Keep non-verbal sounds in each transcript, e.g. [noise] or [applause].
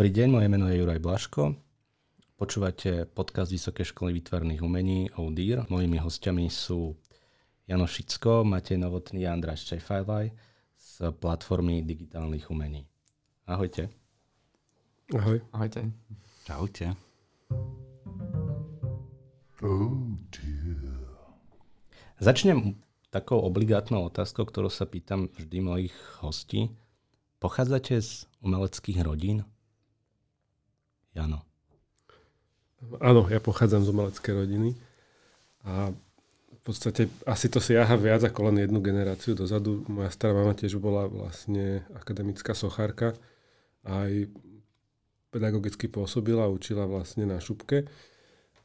Dobrý deň, moje meno je Juraj Blaško. Počúvate podcast Vysokej školy výtvarných umení ODIR. Mojimi hostiami sú Jano Šicko, Matej Novotný a Andráš Čejfajlaj z platformy digitálnych umení. Ahojte. Ahoj. Ahojte. Čaute. Oh Začnem takou obligátnou otázkou, ktorú sa pýtam vždy mojich hostí. Pochádzate z umeleckých rodín? Jano. Áno, ja pochádzam z umeleckej rodiny a v podstate asi to siaha viac ako len jednu generáciu dozadu. Moja stará mama tiež bola vlastne akademická sochárka aj pedagogicky pôsobila učila vlastne na šupke.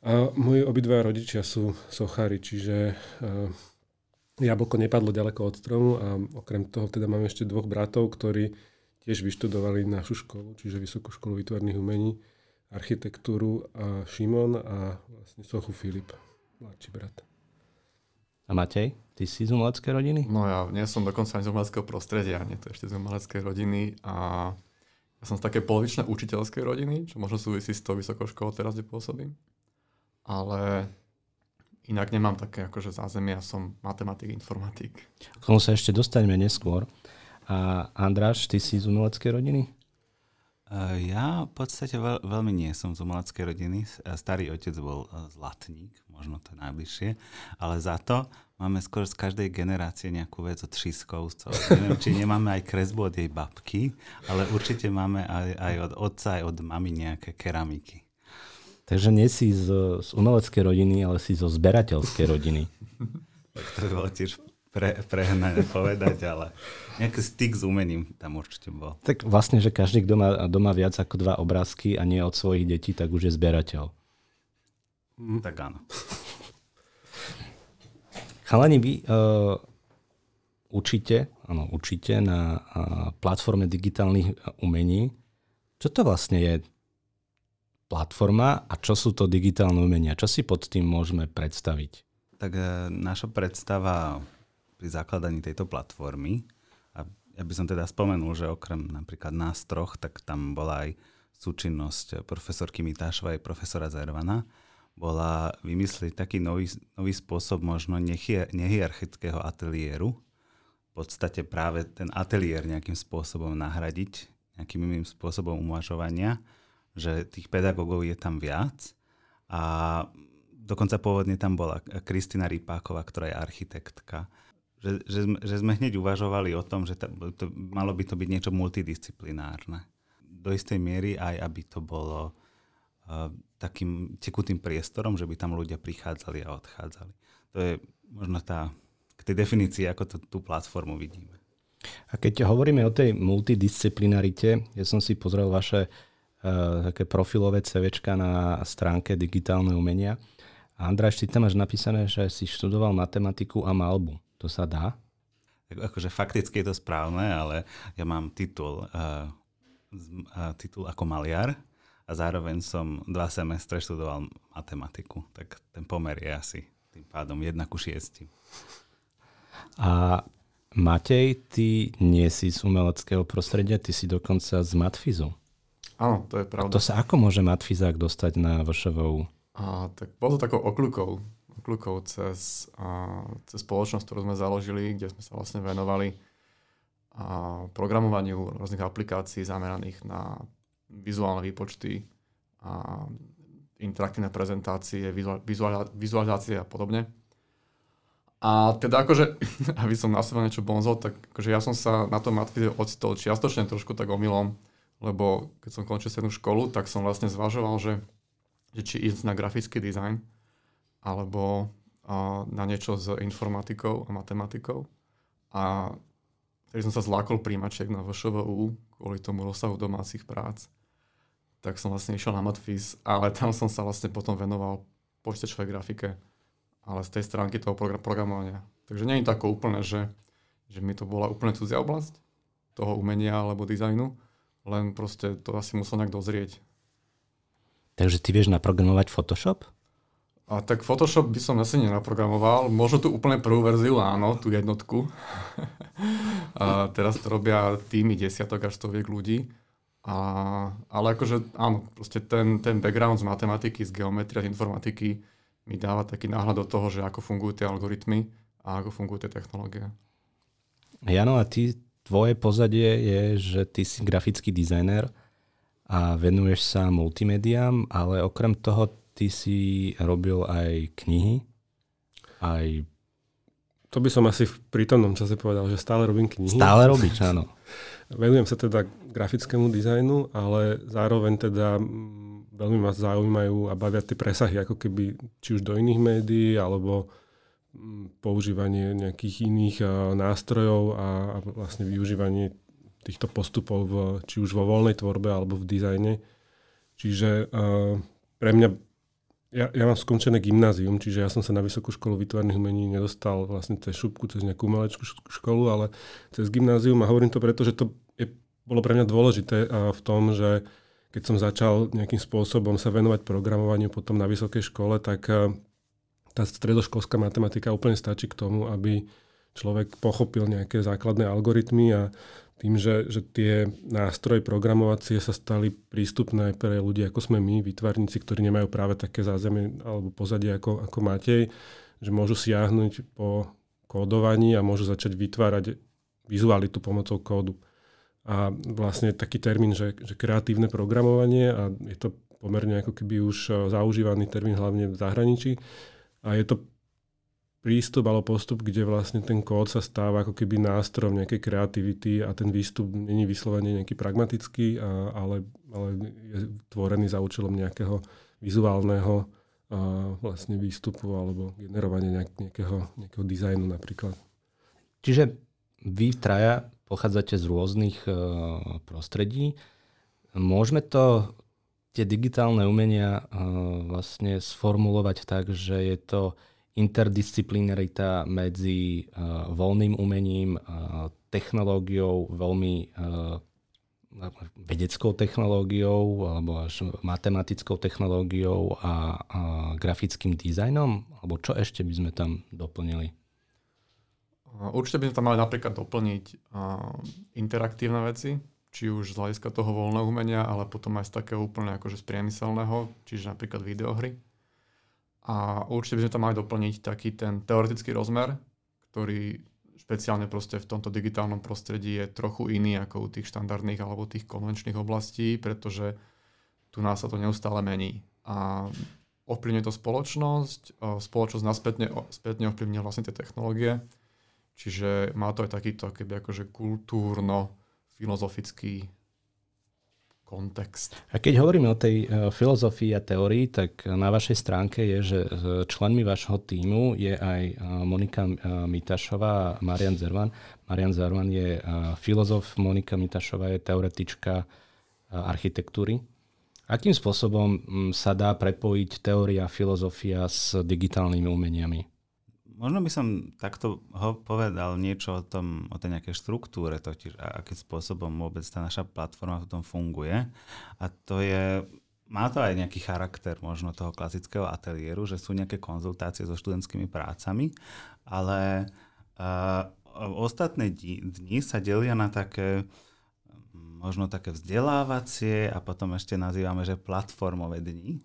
A moji obidva rodičia sú sochári, čiže uh, jablko nepadlo ďaleko od stromu a okrem toho teda mám ešte dvoch bratov, ktorí tiež vyštudovali našu školu, čiže Vysokú školu výtvarných umení architektúru a Šimon a vlastne sochu Filip, mladší brat. A Matej, ty si z umeleckej rodiny? No ja nie som dokonca ani z umeleckého prostredia, nie to ešte z umeleckej rodiny a ja som z také polovičné učiteľskej rodiny, čo možno súvisí s tou vysokou školou teraz, kde pôsobím. Ale inak nemám také akože zázemie, ja som matematik, informatik. K tomu sa ešte dostaneme neskôr. A Andráš, ty si z umeleckej rodiny? Eh, ja v podstate veľ, veľmi nie som z umeleckej rodiny. Eh, starý otec bol eh, zlatník, možno to najbližšie, ale za to máme skôr z každej generácie nejakú vec od Šiskovcov. Neviem, či nemáme aj kresbu od jej babky, ale určite máme aj, aj od otca, aj od mamy nejaké keramiky. Takže nie si z, z umeleckej rodiny, ale si zo zberateľskej rodiny. [laughs] to by bolo tiež pre, prehnané [laughs] povedať, ale nejaký styk s umením tam určite bol. Tak vlastne, že každý, kto má doma viac ako dva obrázky a nie od svojich detí, tak už je zberateľ. Mm. Tak áno. Chalani, vy uh, učíte, áno, učíte na uh, platforme digitálnych umení. Čo to vlastne je platforma a čo sú to digitálne umenia? Čo si pod tým môžeme predstaviť? Tak uh, naša predstava pri zakladaní tejto platformy. A ja by som teda spomenul, že okrem napríklad nás troch, tak tam bola aj súčinnosť profesorky Mitášovej, profesora Zervana, bola vymyslieť taký nový, nový spôsob možno nehierarchického ateliéru. V podstate práve ten ateliér nejakým spôsobom nahradiť, nejakým iným spôsobom uvažovania, že tých pedagógov je tam viac a dokonca pôvodne tam bola Kristina Rypáková, ktorá je architektka že, že, sme, že sme hneď uvažovali o tom, že to, to, malo by to byť niečo multidisciplinárne. Do istej miery aj, aby to bolo uh, takým tekutým priestorom, že by tam ľudia prichádzali a odchádzali. To je možno tá, k tej definícii, ako to, tú platformu vidíme. A keď hovoríme o tej multidisciplinarite, ja som si pozrel vaše uh, také profilové CVčka na stránke digitálne umenia. A Andráš, ty tam máš napísané, že si študoval matematiku a malbu. To sa dá? Akože fakticky je to správne, ale ja mám titul, uh, uh, titul ako maliar a zároveň som dva semestre študoval matematiku. Tak ten pomer je asi tým pádom 1 ku 6. A Matej, ty nie si z umeleckého prostredia, ty si dokonca z matfizu. Áno, to je pravda. A to sa ako môže matfizák dostať na VŠVU? A, tak bolo to takou okľukou kľukov cez, cez spoločnosť, ktorú sme založili, kde sme sa vlastne venovali programovaniu rôznych aplikácií zameraných na vizuálne výpočty a interaktívne prezentácie, vizualizácie a podobne. A teda akože, [laughs] aby som seba niečo bonzol, tak akože ja som sa na tom matfize ocitol čiastočne trošku tak omylom, lebo keď som končil strednú školu, tak som vlastne zvažoval, že, že či ísť na grafický dizajn, alebo na niečo s informatikou a matematikou. A keď som sa zlákol príjmačiek na VŠVU kvôli tomu rozsahu domácich prác, tak som vlastne išiel na Matfiz, ale tam som sa vlastne potom venoval počítačovej grafike, ale z tej stránky toho programovania. Takže nie je to ako úplne, že, že mi to bola úplne cudzia oblasť toho umenia alebo dizajnu, len proste to asi musel nejak dozrieť. Takže ty vieš naprogramovať Photoshop? A tak Photoshop by som asi nenaprogramoval. Možno tú úplne prvú verziu, áno, tú jednotku. [laughs] a teraz to robia týmy desiatok až stoviek ľudí. A, ale akože áno, proste ten, ten background z matematiky, z geometrie, z informatiky mi dáva taký náhľad do toho, že ako fungujú tie algoritmy a ako fungujú tie technológie. Jano, a ty, tvoje pozadie je, že ty si grafický dizajner a venuješ sa multimédiám, ale okrem toho ty si robil aj knihy, aj to by som asi v prítomnom čase povedal, že stále robím knihy. Stále robíš, áno. [laughs] Venujem sa teda grafickému dizajnu, ale zároveň teda veľmi ma zaujímajú a bavia tie presahy, ako keby či už do iných médií, alebo používanie nejakých iných nástrojov a, a vlastne využívanie týchto postupov v, či už vo voľnej tvorbe alebo v dizajne. Čiže uh, pre mňa ja, ja mám skončené gymnázium, čiže ja som sa na Vysokú školu výtvarných umení nedostal vlastne cez šupku, cez nejakú umeleckú školu, ale cez gymnázium. A hovorím to preto, že to je, bolo pre mňa dôležité v tom, že keď som začal nejakým spôsobom sa venovať programovaniu potom na vysokej škole, tak tá stredoškolská matematika úplne stačí k tomu, aby človek pochopil nejaké základné algoritmy a tým, že, že tie nástroje programovacie sa stali prístupné pre ľudí, ako sme my, výtvarníci, ktorí nemajú práve také zázemie alebo pozadie ako, ako Matej, že môžu siahnuť po kódovaní a môžu začať vytvárať vizualitu pomocou kódu. A vlastne taký termín, že, že kreatívne programovanie, a je to pomerne ako keby už zaužívaný termín hlavne v zahraničí, a je to prístup alebo postup, kde vlastne ten kód sa stáva ako keby nástrojom nejakej kreativity a ten výstup není vyslovene nejaký pragmatický, a, ale, ale je tvorený za účelom nejakého vizuálneho a vlastne výstupu alebo generovania nejak, nejakého, nejakého dizajnu napríklad. Čiže vy traja pochádzate z rôznych uh, prostredí. Môžeme to tie digitálne umenia uh, vlastne sformulovať tak, že je to interdisciplinarita medzi uh, voľným umením, uh, technológiou, veľmi uh, vedeckou technológiou alebo až matematickou technológiou a, a grafickým dizajnom? Alebo čo ešte by sme tam doplnili? Určite by sme tam mali napríklad doplniť uh, interaktívne veci, či už z hľadiska toho voľného umenia, ale potom aj z takého úplne akože z priemyselného, čiže napríklad videohry. A určite by sme tam mali doplniť taký ten teoretický rozmer, ktorý špeciálne proste v tomto digitálnom prostredí je trochu iný ako u tých štandardných alebo tých konvenčných oblastí, pretože tu nás sa to neustále mení. A ovplyvňuje to spoločnosť, spoločnosť nás spätne, spätne ovplyvňuje vlastne tie technológie, čiže má to aj takýto keby akože kultúrno-filozofický kontext. A keď hovoríme o tej uh, filozofii a teórii, tak na vašej stránke je, že uh, členmi vašho týmu je aj uh, Monika Mitašová a Marian Zervan. Marian Zervan je filozof, Monika Mitašová je teoretička architektúry. Akým spôsobom sa dá prepojiť teória a filozofia s digitálnymi umeniami? Možno by som takto ho povedal niečo o, tom, o tej nejakej štruktúre, totiž a akým spôsobom vôbec tá naša platforma v tom funguje. A to je, má to aj nejaký charakter možno toho klasického ateliéru, že sú nejaké konzultácie so študentskými prácami, ale uh, ostatné dni sa delia na také možno také vzdelávacie a potom ešte nazývame, že platformové dni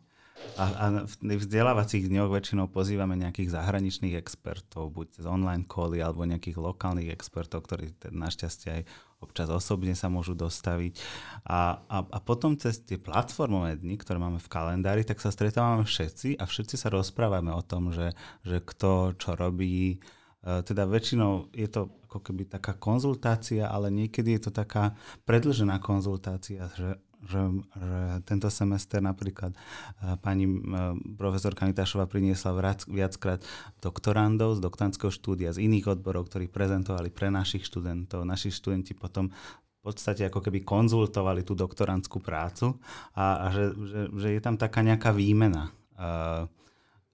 a, a v vzdelávacích dňoch väčšinou pozývame nejakých zahraničných expertov, buď z online cally alebo nejakých lokálnych expertov, ktorí našťastie aj občas osobne sa môžu dostaviť. A, a, a potom cez tie platformové dni, ktoré máme v kalendári, tak sa stretávame všetci a všetci sa rozprávame o tom, že, že kto čo robí. E, teda väčšinou je to ako keby taká konzultácia, ale niekedy je to taká predlžená konzultácia, že že, že tento semester napríklad uh, pani uh, profesorka Nitašová priniesla viackrát doktorandov z doktorandského štúdia z iných odborov, ktorí prezentovali pre našich študentov. Naši študenti potom v podstate ako keby konzultovali tú doktorandskú prácu a, a že, že, že je tam taká nejaká výmena uh,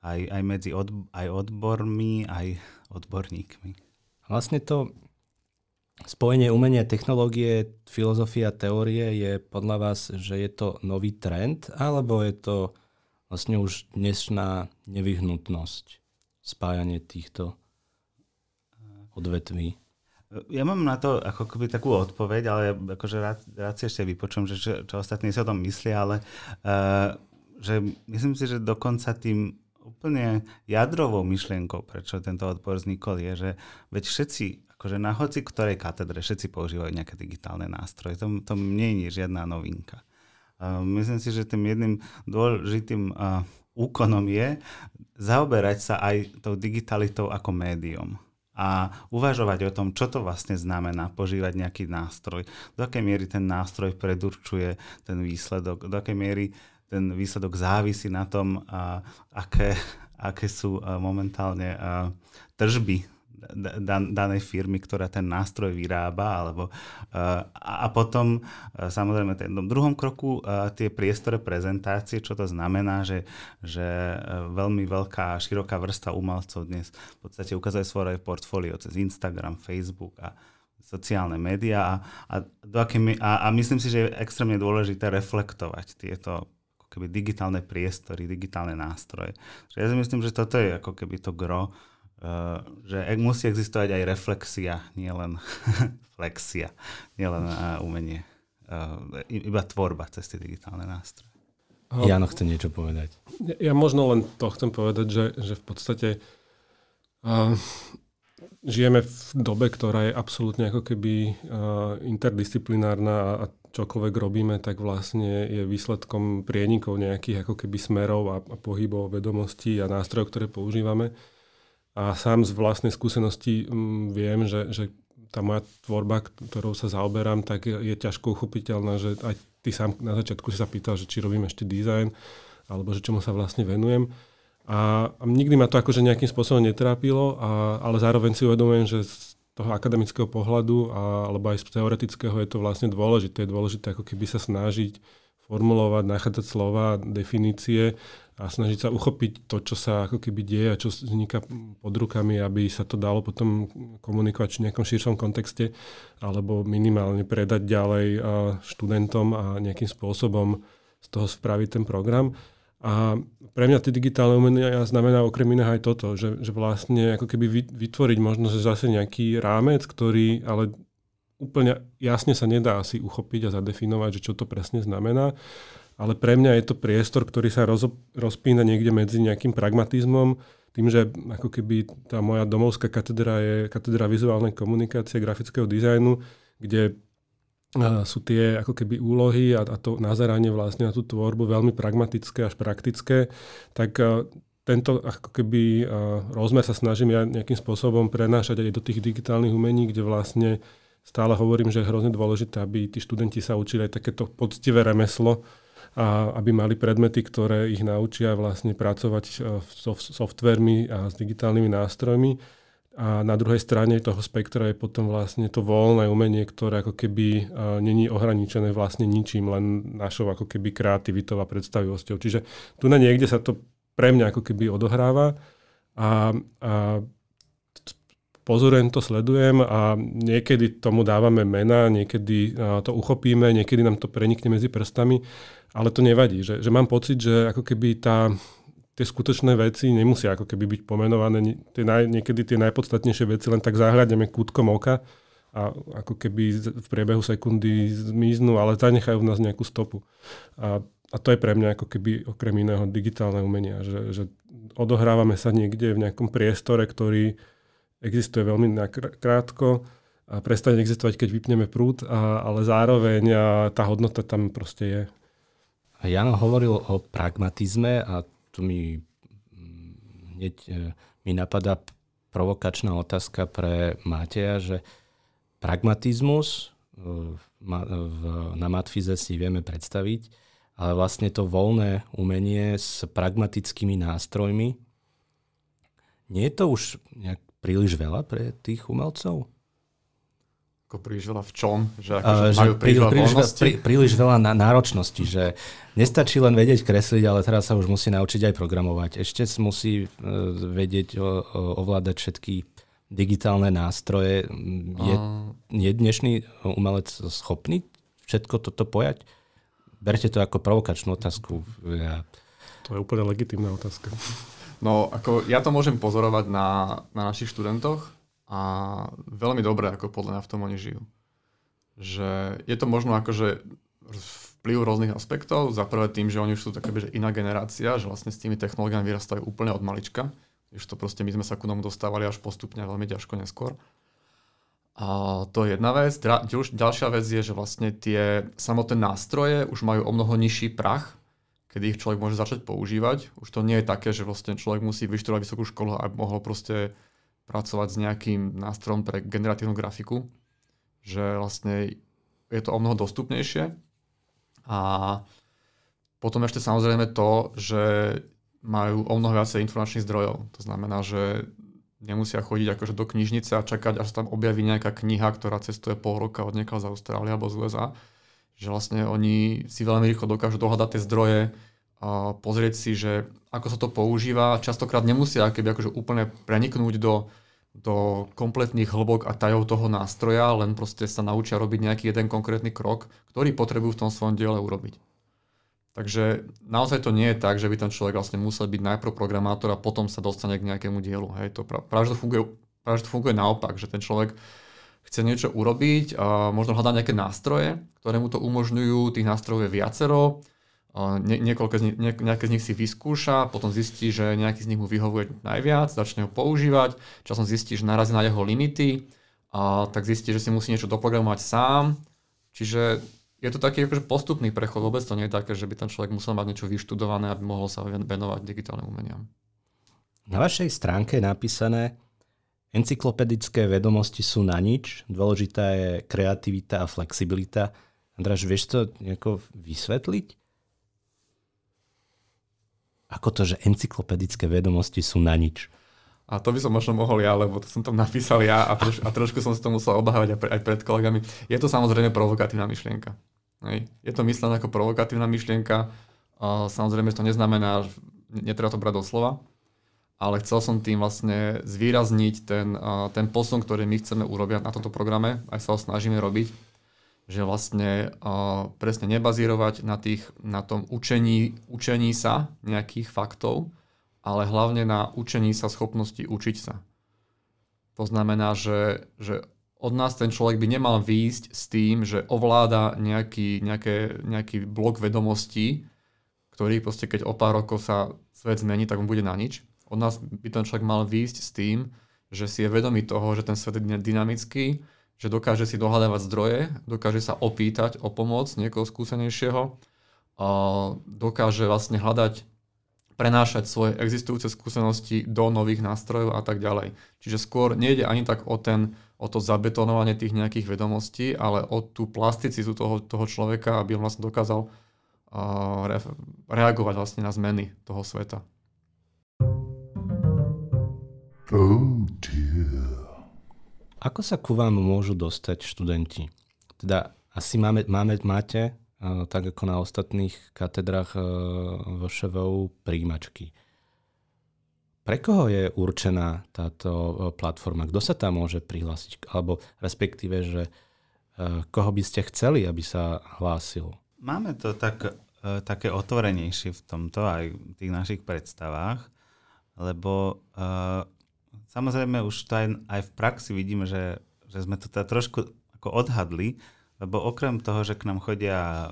aj, aj medzi od, aj odbormi, aj odborníkmi. Vlastne to spojenie umenia technológie, filozofia, teórie je podľa vás, že je to nový trend, alebo je to vlastne už dnešná nevyhnutnosť spájanie týchto odvetví? Ja mám na to ako keby takú odpoveď, ale akože rád, rád si ešte vypočujem, že čo, čo ostatní si o tom myslia, ale uh, že myslím si, že dokonca tým úplne jadrovou myšlienkou, prečo tento odpor vznikol, je, že veď všetci, akože na hoci ktorej katedre, všetci používajú nejaké digitálne nástroje. To, to nie je žiadna novinka. Uh, myslím si, že tým jedným dôležitým uh, úkonom je zaoberať sa aj tou digitalitou ako médium a uvažovať o tom, čo to vlastne znamená požívať nejaký nástroj, do akej miery ten nástroj predurčuje ten výsledok, do akej miery ten výsledok závisí na tom, a, aké, aké sú momentálne tržby dan, danej firmy, ktorá ten nástroj vyrába, alebo a potom samozrejme v tom druhom kroku tie priestore prezentácie, čo to znamená, že, že uh, veľmi veľká a široká vrstva umelcov dnes v podstate ukazuje svoje portfólio cez Instagram, Facebook a sociálne médiá a, a, a, a myslím si, že je extrémne dôležité reflektovať tieto keby digitálne priestory, digitálne nástroje. Že ja si myslím, že toto je ako keby to gro Eh, že musí existovať aj reflexia, nielen [laughs] flexia, nielen uh, umenie. Uh, iba tvorba cez tie digitálne nástroje. Jano chce niečo povedať. Ja, ja možno len to chcem povedať, že, že v podstate uh, žijeme v dobe, ktorá je absolútne ako keby uh, interdisciplinárna a čokoľvek robíme, tak vlastne je výsledkom prienikov nejakých ako keby smerov a, a pohybov, vedomostí a nástrojov, ktoré používame. A sám z vlastnej skúsenosti mm, viem, že, že tá moja tvorba, ktorou sa zaoberám, tak je, je ťažko uchopiteľná, že aj ty sám na začiatku si sa pýtal, že či robím ešte dizajn, alebo že čomu sa vlastne venujem. A, a nikdy ma to akože nejakým spôsobom netrápilo, a, ale zároveň si uvedomujem, že toho akademického pohľadu a, alebo aj z teoretického je to vlastne dôležité. Je dôležité ako keby sa snažiť formulovať, nachádzať slova, definície a snažiť sa uchopiť to, čo sa ako keby deje a čo vzniká pod rukami, aby sa to dalo potom komunikovať v nejakom širšom kontexte alebo minimálne predať ďalej študentom a nejakým spôsobom z toho spraviť ten program. A pre mňa tie digitálne umenia znamená okrem iného aj toto, že, že vlastne ako keby vytvoriť možno že zase nejaký rámec, ktorý ale úplne jasne sa nedá asi uchopiť a zadefinovať, že čo to presne znamená ale pre mňa je to priestor, ktorý sa roz, rozpína niekde medzi nejakým pragmatizmom, tým, že ako keby tá moja domovská katedra je katedra vizuálnej komunikácie, grafického dizajnu, kde sú tie ako keby úlohy a, a to nazeranie vlastne na tú tvorbu veľmi pragmatické až praktické, tak tento ako keby rozmer sa snažím ja nejakým spôsobom prenášať aj do tých digitálnych umení, kde vlastne stále hovorím, že je hrozne dôležité, aby tí študenti sa učili aj takéto poctivé remeslo, a aby mali predmety, ktoré ich naučia vlastne pracovať e, s softvermi a s digitálnymi nástrojmi. A na druhej strane toho spektra je potom vlastne to voľné umenie, ktoré ako keby uh, není ohraničené vlastne ničím, len našou ako keby kreativitou a predstavivosťou. Čiže tu na niekde sa to pre mňa ako keby odohráva a, a pozorujem to, sledujem a niekedy tomu dávame mena, niekedy to uchopíme, niekedy nám to prenikne medzi prstami ale to nevadí, že, že mám pocit, že ako keby tá, tie skutočné veci nemusia ako keby byť pomenované. Tie naj, niekedy tie najpodstatnejšie veci len tak záhľadneme kútkom oka a ako keby v priebehu sekundy zmiznú, ale zanechajú v nás nejakú stopu. A, a to je pre mňa ako keby okrem iného digitálne umenia, že, že odohrávame sa niekde v nejakom priestore, ktorý existuje veľmi krátko a prestane existovať, keď vypneme prúd, a, ale zároveň a tá hodnota tam proste je. Jano hovoril o pragmatizme a tu mi mm, hneď e, mi napadá provokačná otázka pre Mateja, že pragmatizmus e, na Matfize si vieme predstaviť, ale vlastne to voľné umenie s pragmatickými nástrojmi, nie je to už nejak príliš veľa pre tých umelcov? Ako príliš veľa v čom? Že, ako, uh, že majú príliš, príliš, veľa, prí, príliš veľa na, náročnosti, že nestačí len vedieť kresliť, ale teraz sa už musí naučiť aj programovať. Ešte musí uh, vedieť o, o, ovládať všetky digitálne nástroje. Je, uh. je dnešný umelec schopný všetko toto pojať? Berte to ako provokačnú otázku. Ja... To je úplne legitimná otázka. No, ako ja to môžem pozorovať na, na našich študentoch, a veľmi dobre, ako podľa mňa v tom oni žijú. Že je to možno akože vplyv rôznych aspektov. Za prvé tým, že oni už sú taká že iná generácia, že vlastne s tými technológiami vyrastajú úplne od malička. Už to proste my sme sa ku tomu dostávali až postupne veľmi ťažko neskôr. A to je jedna vec. Ďalšia vec je, že vlastne tie samotné nástroje už majú o mnoho nižší prach, kedy ich človek môže začať používať. Už to nie je také, že vlastne človek musí vyštudovať vysokú školu, aby mohol proste pracovať s nejakým nástrojom pre generatívnu grafiku, že vlastne je to o mnoho dostupnejšie. A potom ešte samozrejme to, že majú o mnoho viacej informačných zdrojov. To znamená, že nemusia chodiť akože do knižnice a čakať, až tam objaví nejaká kniha, ktorá cestuje pol roka od niekaľ z Austrálie alebo z USA. Že vlastne oni si veľmi rýchlo dokážu dohľadať tie zdroje, a pozrieť si, že ako sa to používa. Častokrát nemusia keby akože úplne preniknúť do, do kompletných hlbok a tajov toho nástroja, len proste sa naučia robiť nejaký jeden konkrétny krok, ktorý potrebujú v tom svojom diele urobiť. Takže naozaj to nie je tak, že by ten človek vlastne musel byť najprv programátor a potom sa dostane k nejakému dielu. Hej, to práve, že to funguje, práve, že to funguje naopak, že ten človek chce niečo urobiť, a možno hľadá nejaké nástroje, ktoré mu to umožňujú, tých nástrojov je viacero, nie, niekoľko z nich, nie, nejaké z nich si vyskúša, potom zistí, že nejaký z nich mu vyhovuje najviac, začne ho používať, časom zistí, že narazí na jeho limity, a tak zistí, že si musí niečo doprogramovať sám. Čiže je to taký akože postupný prechod, vôbec to nie je také, že by ten človek musel mať niečo vyštudované, aby mohol sa venovať digitálnym umeniam. Na vašej stránke je napísané, encyklopedické vedomosti sú na nič, dôležitá je kreativita a flexibilita. Andráš, vieš to nejako vysvetliť? Ako to, že encyklopedické vedomosti sú na nič? A to by som možno mohol ja, lebo to som tam napísal ja a, troš, a trošku som si to musel obávať aj, pre, aj pred kolegami. Je to samozrejme provokatívna myšlienka. Hej. Je to myslené ako provokatívna myšlienka. A samozrejme, to neznamená, netreba to brať do slova, ale chcel som tým vlastne zvýrazniť ten, ten posun, ktorý my chceme urobiť na tomto programe, aj sa ho snažíme robiť že vlastne uh, presne nebazírovať na, tých, na tom učení, učení sa nejakých faktov, ale hlavne na učení sa schopnosti učiť sa. To znamená, že, že od nás ten človek by nemal výjsť s tým, že ovláda nejaký, nejaké, nejaký blok vedomostí, ktorý proste keď o pár rokov sa svet zmení, tak on bude na nič. Od nás by ten človek mal výjsť s tým, že si je vedomý toho, že ten svet je dynamický, že dokáže si dohľadávať zdroje, dokáže sa opýtať o pomoc niekoho skúsenejšieho, a dokáže vlastne hľadať, prenášať svoje existujúce skúsenosti do nových nástrojov a tak ďalej. Čiže skôr nejde ani tak o, ten, o to zabetonovanie tých nejakých vedomostí, ale o tú plasticitu toho, toho človeka, aby on vlastne dokázal re, reagovať vlastne na zmeny toho sveta. Oh dear. Ako sa ku vám môžu dostať študenti? Teda asi máme, máme, máte, uh, tak ako na ostatných katedrách uh, VŠVU, príjimačky. Pre koho je určená táto uh, platforma? Kto sa tam môže prihlásiť? Alebo respektíve, že koho by ste chceli, aby sa hlásil? Máme to tak, také otvorenejšie v tomto aj v tých našich predstavách, lebo samozrejme už to aj, v praxi vidíme, že, že sme to teda trošku ako odhadli, lebo okrem toho, že k nám chodia uh,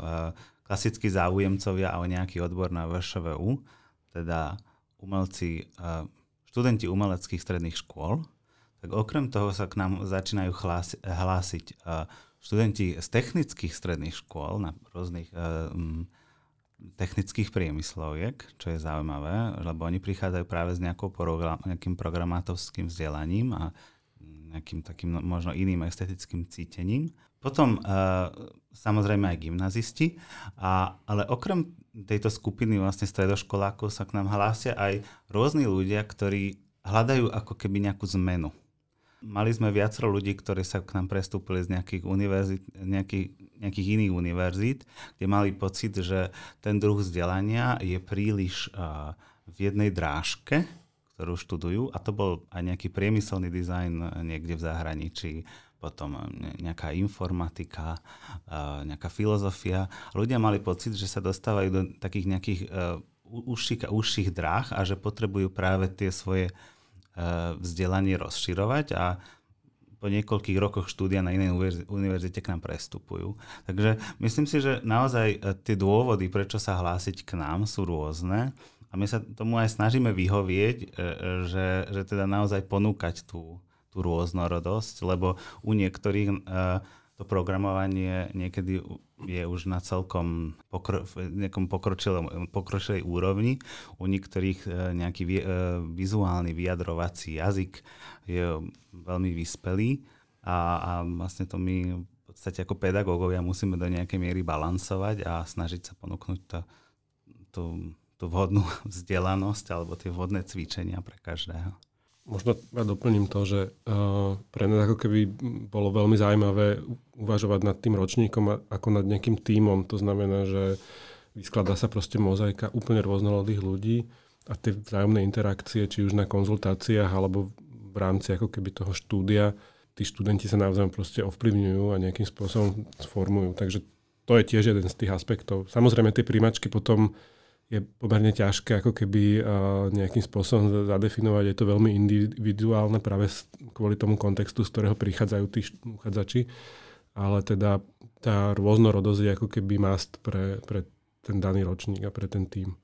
klasickí záujemcovia o nejaký odbor na VŠVU, teda umelci, uh, študenti umeleckých stredných škôl, tak okrem toho sa k nám začínajú hlási, hlásiť uh, študenti z technických stredných škôl na rôznych uh, technických priemysloviek, čo je zaujímavé, lebo oni prichádzajú práve s nejakou program, nejakým programátorským vzdelaním a nejakým takým no, možno iným estetickým cítením. Potom uh, samozrejme aj gymnazisti, a, ale okrem tejto skupiny vlastne stredoškolákov sa k nám hlásia aj rôzni ľudia, ktorí hľadajú ako keby nejakú zmenu mali sme viacero ľudí, ktorí sa k nám prestúpili z nejakých, univerzit, nejakých, nejakých iných univerzít, kde mali pocit, že ten druh vzdelania je príliš uh, v jednej drážke, ktorú študujú, a to bol aj nejaký priemyselný dizajn niekde v zahraničí, potom nejaká informatika, nejaká filozofia. Ľudia mali pocit, že sa dostávajú do takých nejakých užších a užších dráh a že potrebujú práve tie svoje vzdelanie rozširovať a po niekoľkých rokoch štúdia na inej univerzite k nám prestupujú. Takže myslím si, že naozaj tie dôvody, prečo sa hlásiť k nám, sú rôzne. A my sa tomu aj snažíme vyhovieť, e, e, že, že teda naozaj ponúkať tú, tú rôznorodosť, lebo u niektorých to programovanie niekedy je už na celkom pokro, nejakom pokročilej úrovni. U niektorých nejaký vizuálny vyjadrovací jazyk je veľmi vyspelý a, a vlastne to my v podstate ako pedagógovia musíme do nejakej miery balansovať a snažiť sa ponúknuť to, to tú vhodnú [laughs] vzdelanosť alebo tie vhodné cvičenia pre každého. Možno ja doplním to, že uh, pre nás ako keby bolo veľmi zaujímavé uvažovať nad tým ročníkom ako nad nejakým tímom. To znamená, že vyskladá sa proste mozaika úplne rôznorodých ľudí a tie vzájomné interakcie, či už na konzultáciách alebo v rámci ako keby toho štúdia, tí študenti sa navzájom proste ovplyvňujú a nejakým spôsobom sformujú. Takže to je tiež jeden z tých aspektov. Samozrejme tie príjmačky potom je pomerne ťažké ako keby nejakým spôsobom zadefinovať. Je to veľmi individuálne práve kvôli tomu kontextu, z ktorého prichádzajú tí uchádzači. Ale teda tá rôznorodosť je ako keby must pre, pre ten daný ročník a pre ten tým.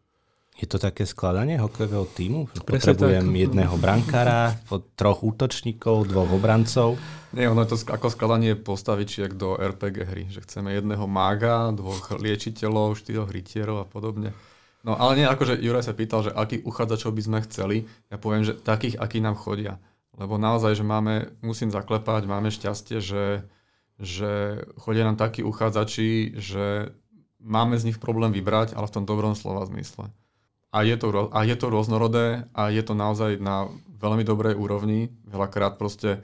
Je to také skladanie hokejového týmu? Potrebujem tak. jedného brankára, troch útočníkov, dvoch obrancov? Nie, ono je to ako skladanie postavičiek do RPG hry, že chceme jedného mága, dvoch liečiteľov, štyroch rytierov a podobne. No ale nie, akože Juraj sa pýtal, že akých uchádzačov by sme chceli. Ja poviem, že takých, akí nám chodia. Lebo naozaj, že máme, musím zaklepať, máme šťastie, že, že chodia nám takí uchádzači, že máme z nich problém vybrať, ale v tom dobrom slova zmysle. A je, to, a je to rôznorodé a je to naozaj na veľmi dobrej úrovni. Veľakrát proste,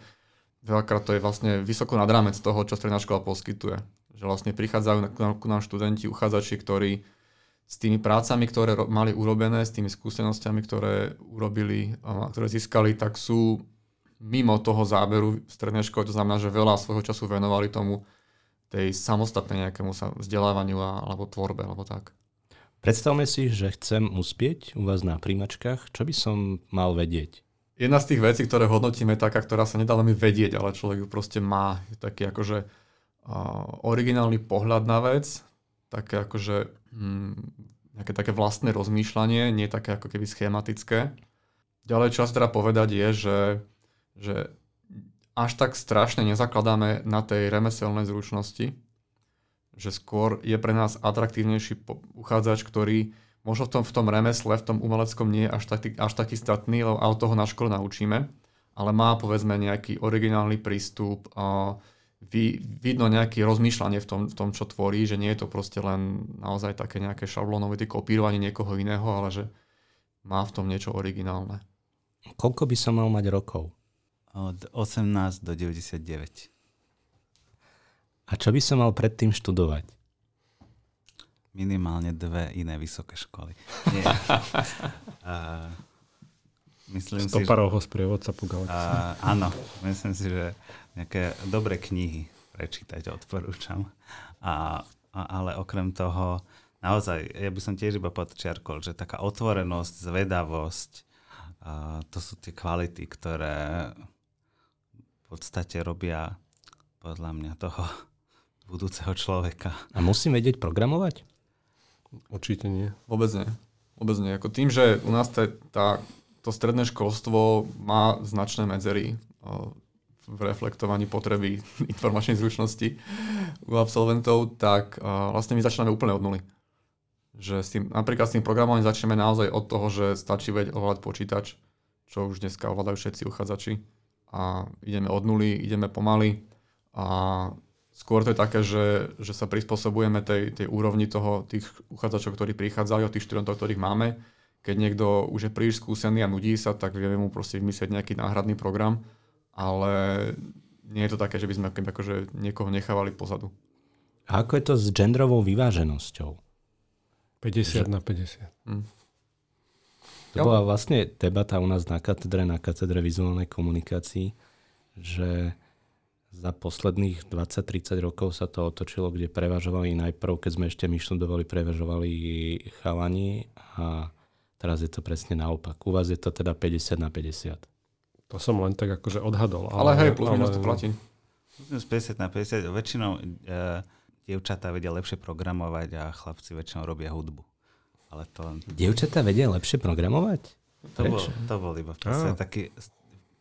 veľakrát to je vlastne vysoko nad rámec toho, čo stredná škola poskytuje. Že vlastne prichádzajú ku nám študenti, uchádzači, ktorí s tými prácami, ktoré mali urobené, s tými skúsenosťami, ktoré urobili, ktoré získali, tak sú mimo toho záberu strednej školy. To znamená, že veľa svojho času venovali tomu tej samostatnej nejakému sa vzdelávaniu alebo tvorbe, alebo tak. Predstavme si, že chcem uspieť u vás na príjmačkách. Čo by som mal vedieť? Jedna z tých vecí, ktoré hodnotíme, je taká, ktorá sa nedá veľmi vedieť, ale človek ju proste má. Je taký akože uh, originálny pohľad na vec, také akože hm, nejaké také vlastné rozmýšľanie, nie také ako keby schematické. Ďalej, čo teda povedať je, že, že až tak strašne nezakladáme na tej remeselnej zručnosti, že skôr je pre nás atraktívnejší uchádzač, ktorý možno v tom, v tom remesle, v tom umeleckom nie je až taký, až taký statný, lebo toho na škole naučíme, ale má povedzme nejaký originálny prístup, uh, vy, vidno nejaké rozmýšľanie v tom, v tom, čo tvorí, že nie je to proste len naozaj také nejaké šablónové kopírovanie niekoho iného, ale že má v tom niečo originálne. Koľko by som mal mať rokov? Od 18 do 99. A čo by som mal predtým študovať? Minimálne dve iné vysoké školy. Nie. [laughs] uh, myslím Stoparovho si, že, sprievodca po galaxii. Áno, myslím si, že nejaké dobré knihy prečítať, odporúčam. A, a, ale okrem toho, naozaj, ja by som tiež iba podčiarkol, že taká otvorenosť, zvedavosť, a to sú tie kvality, ktoré v podstate robia podľa mňa toho budúceho človeka. A musím vedieť programovať? Určite nie. Vôbec nie. Vôbec nie. Ako tým, že u nás tá, tá, to stredné školstvo má značné medzery v reflektovaní potreby [laughs] informačnej zručnosti u absolventov, tak vlastne my začíname úplne od nuly. Že s tým, napríklad s tým programovaním začneme naozaj od toho, že stačí vedieť ovládať počítač, čo už dneska ovládajú všetci uchádzači. A ideme od nuly, ideme pomaly a skôr to je také, že, že sa prispôsobujeme tej, tej úrovni toho, tých uchádzačov, ktorí prichádzajú, tých študentov, ktorých máme. Keď niekto už je príliš skúsený a nudí sa, tak vieme mu proste vymyslieť nejaký náhradný program ale nie je to také, že by sme akože niekoho nechávali pozadu. A ako je to s genderovou vyváženosťou? 50 že... na 50. Hm. To bola vlastne debata u nás na katedre, na katedre vizuálnej komunikácii, že za posledných 20-30 rokov sa to otočilo, kde prevažovali najprv, keď sme ešte my študovali, prevažovali chalani a teraz je to presne naopak. U vás je to teda 50 na 50. To som len tak akože odhadol. Ale, ale hej, plus minus to platí. Plus 50 na 50. Väčšinou uh, dievčatá vedia lepšie programovať a chlapci väčšinou robia hudbu. Ale to... Dievčatá vedia lepšie programovať? To bol, to bol iba ah. taký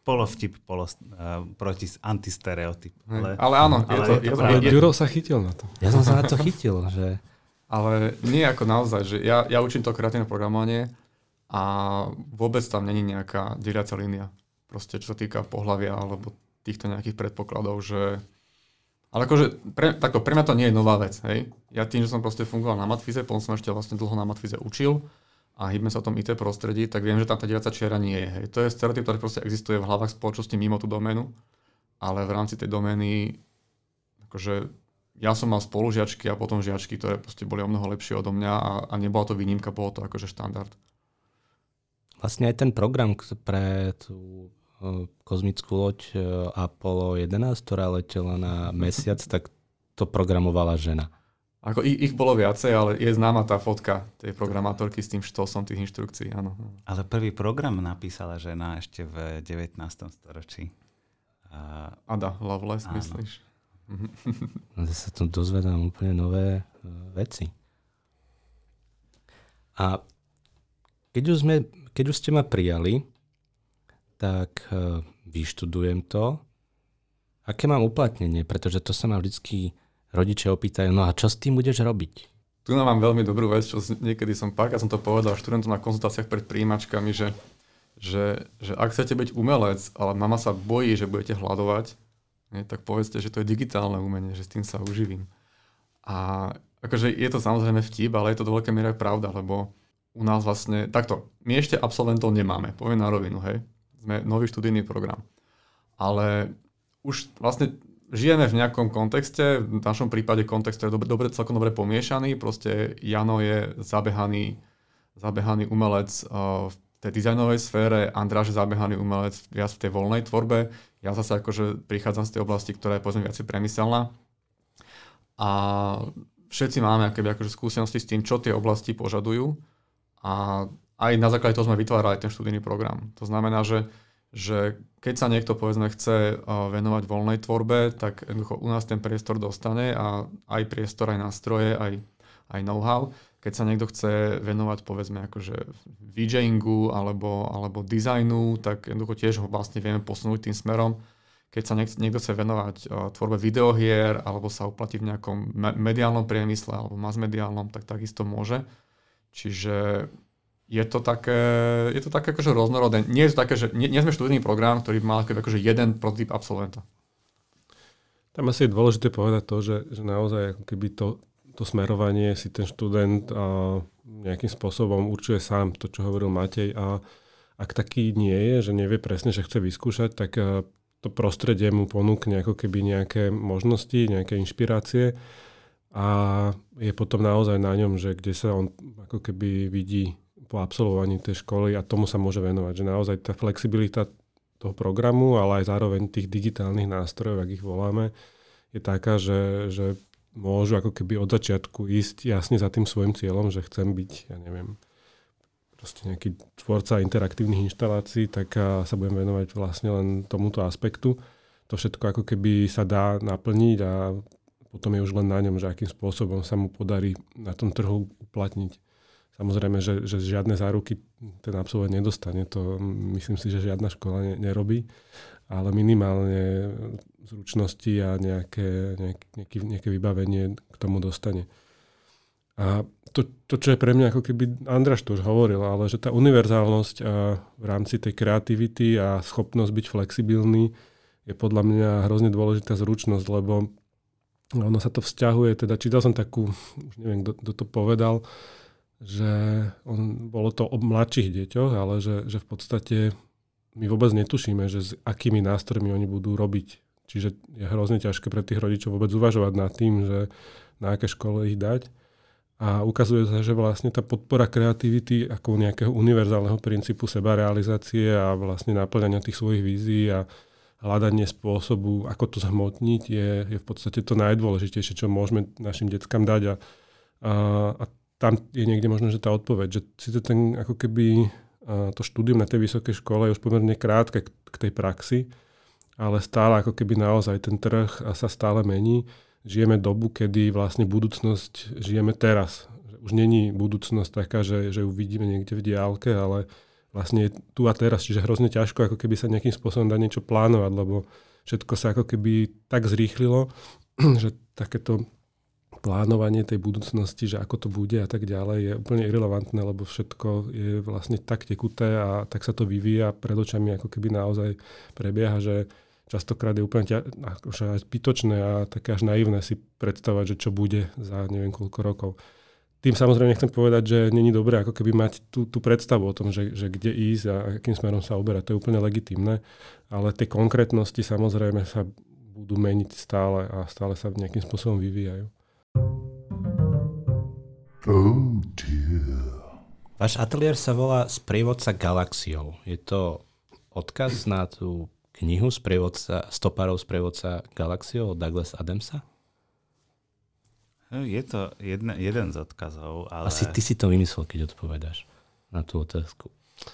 polovtip polo, uh, proti antistereotyp. Ale, ale áno, ale, je to, je to, ale je, Ďuro sa chytil na to. Ja som sa na to chytil, že... [laughs] Ale nie ako naozaj, že ja, ja učím to kreatívne programovanie a vôbec tam není nejaká deliaca línia. Proste čo sa týka pohľavia alebo týchto nejakých predpokladov, že ale akože, pre, takto, pre mňa to nie je nová vec, hej. Ja tým, že som proste fungoval na Matfize, potom som ešte vlastne dlho na Matfize učil a hýbme sa v tom IT prostredí, tak viem, že tam tá divaca čiara nie je, hej. To je stereotyp, ktorý proste existuje v hlavách spoločnosti mimo tú doménu, ale v rámci tej domény, akože ja som mal spolužiačky a potom žiačky, ktoré proste boli o mnoho lepšie odo mňa a, a nebola to výnimka, bolo to akože štandard. Vlastne aj ten program pre tú kozmickú loď e, Apollo 11, ktorá letela na mesiac, tak to programovala žena. Ako ich, ich bolo viacej, ale je známa tá fotka tej programátorky s tým štosom tých inštrukcií, áno. Ale prvý program napísala žena ešte v 19. storočí. A... Ada Lovelace, áno. myslíš? [laughs] Ja sa tu dozvedám úplne nové uh, veci. A keď už, sme, keď už ste ma prijali, tak e, vyštudujem to. Aké mám uplatnenie? Pretože to sa ma vždycky rodičia opýtajú, no a čo s tým budeš robiť? Tu mám veľmi dobrú vec, čo niekedy som párkrát som to povedal študentom na konzultáciách pred príjimačkami, že, že, že ak chcete byť umelec, ale mama sa bojí, že budete hľadovať, nie, tak povedzte, že to je digitálne umenie, že s tým sa uživím. A akože je to samozrejme vtip, ale je to do veľkej miery pravda, lebo u nás vlastne, takto, my ešte absolventov nemáme, poviem na rovinu, hej sme nový študijný program. Ale už vlastne žijeme v nejakom kontexte, v našom prípade kontext je dobre, dobre, celkom dobre pomiešaný, proste Jano je zabehaný, zabehaný umelec uh, v tej dizajnovej sfére, Andráš je zabehaný umelec viac v tej voľnej tvorbe, ja zase akože prichádzam z tej oblasti, ktorá je povedzme viac priemyselná. A všetci máme akože skúsenosti s tým, čo tie oblasti požadujú a aj na základe toho sme vytvárali ten študijný program. To znamená, že, že keď sa niekto povedzme chce venovať voľnej tvorbe, tak jednoducho u nás ten priestor dostane a aj priestor, aj nástroje, aj, aj know-how. Keď sa niekto chce venovať povedzme akože VJingu alebo, alebo dizajnu, tak jednoducho tiež ho vlastne vieme posunúť tým smerom. Keď sa niekto chce venovať tvorbe videohier alebo sa uplatí v nejakom mediálnom priemysle alebo masmediálnom, tak takisto môže. Čiže je to také, je to také akože rôznorodné. Nie je to také, že nie, nie sme študijný program, ktorý mal akože jeden prototyp absolventa. Tam asi je dôležité povedať to, že, že naozaj ako keby to, to smerovanie si ten študent a nejakým spôsobom určuje sám to, čo hovoril Matej a ak taký nie je, že nevie presne, že chce vyskúšať, tak to prostredie mu ponúkne ako keby nejaké možnosti, nejaké inšpirácie a je potom naozaj na ňom, že kde sa on ako keby vidí po absolvovaní tej školy a tomu sa môže venovať. Že naozaj tá flexibilita toho programu, ale aj zároveň tých digitálnych nástrojov, ak ich voláme, je taká, že, že môžu ako keby od začiatku ísť jasne za tým svojim cieľom, že chcem byť, ja neviem, proste nejaký tvorca interaktívnych inštalácií, tak sa budem venovať vlastne len tomuto aspektu. To všetko ako keby sa dá naplniť a potom je už len na ňom, že akým spôsobom sa mu podarí na tom trhu uplatniť. Samozrejme, že, že žiadne záruky ten absolvent nedostane, to myslím si, že žiadna škola ne, nerobí, ale minimálne zručnosti a nejaké, nejaké, nejaké vybavenie k tomu dostane. A to, to, čo je pre mňa, ako keby Andraš to už hovoril, ale že tá univerzálnosť a v rámci tej kreativity a schopnosť byť flexibilný je podľa mňa hrozne dôležitá zručnosť, lebo ono sa to vzťahuje, teda čítal som takú, už neviem, kto to povedal, že on, bolo to o mladších deťoch, ale že, že v podstate my vôbec netušíme, že s akými nástrojmi oni budú robiť. Čiže je hrozne ťažké pre tých rodičov vôbec uvažovať nad tým, že na aké škole ich dať. A ukazuje sa, že vlastne tá podpora kreativity ako nejakého univerzálneho princípu sebarealizácie a vlastne naplňania tých svojich vízií a hľadanie spôsobu, ako to zhmotniť, je, je v podstate to najdôležitejšie, čo môžeme našim deckám dať. A, a, a tam je niekde možno, že tá odpoveď, že si to ten ako keby to štúdium na tej vysokej škole je už pomerne krátke k tej praxi, ale stále ako keby naozaj ten trh sa stále mení. Žijeme dobu, kedy vlastne budúcnosť žijeme teraz. Už není budúcnosť taká, že, že ju vidíme niekde v diálke, ale vlastne je tu a teraz, čiže hrozne ťažko ako keby sa nejakým spôsobom dá niečo plánovať, lebo všetko sa ako keby tak zrýchlilo, [clears throat] že takéto plánovanie tej budúcnosti, že ako to bude a tak ďalej, je úplne irrelevantné, lebo všetko je vlastne tak tekuté a tak sa to vyvíja pred očami, ako keby naozaj prebieha, že častokrát je úplne ťa, akože aj a také až naivné si predstavať, že čo bude za neviem koľko rokov. Tým samozrejme nechcem povedať, že není dobré ako keby mať tú, tú predstavu o tom, že, že kde ísť a akým smerom sa uberať. To je úplne legitimné, ale tie konkrétnosti samozrejme sa budú meniť stále a stále sa nejakým spôsobom vyvíjajú. Oh dear. Váš ateliér sa volá Sprievodca galaxiou. Je to odkaz na tú knihu Sprievodca, Stopárov Sprievodca galaxiou od Douglas Adamsa? No, je to jedna, jeden z odkazov, ale... Asi ty si to vymyslel, keď odpovedáš na tú otázku.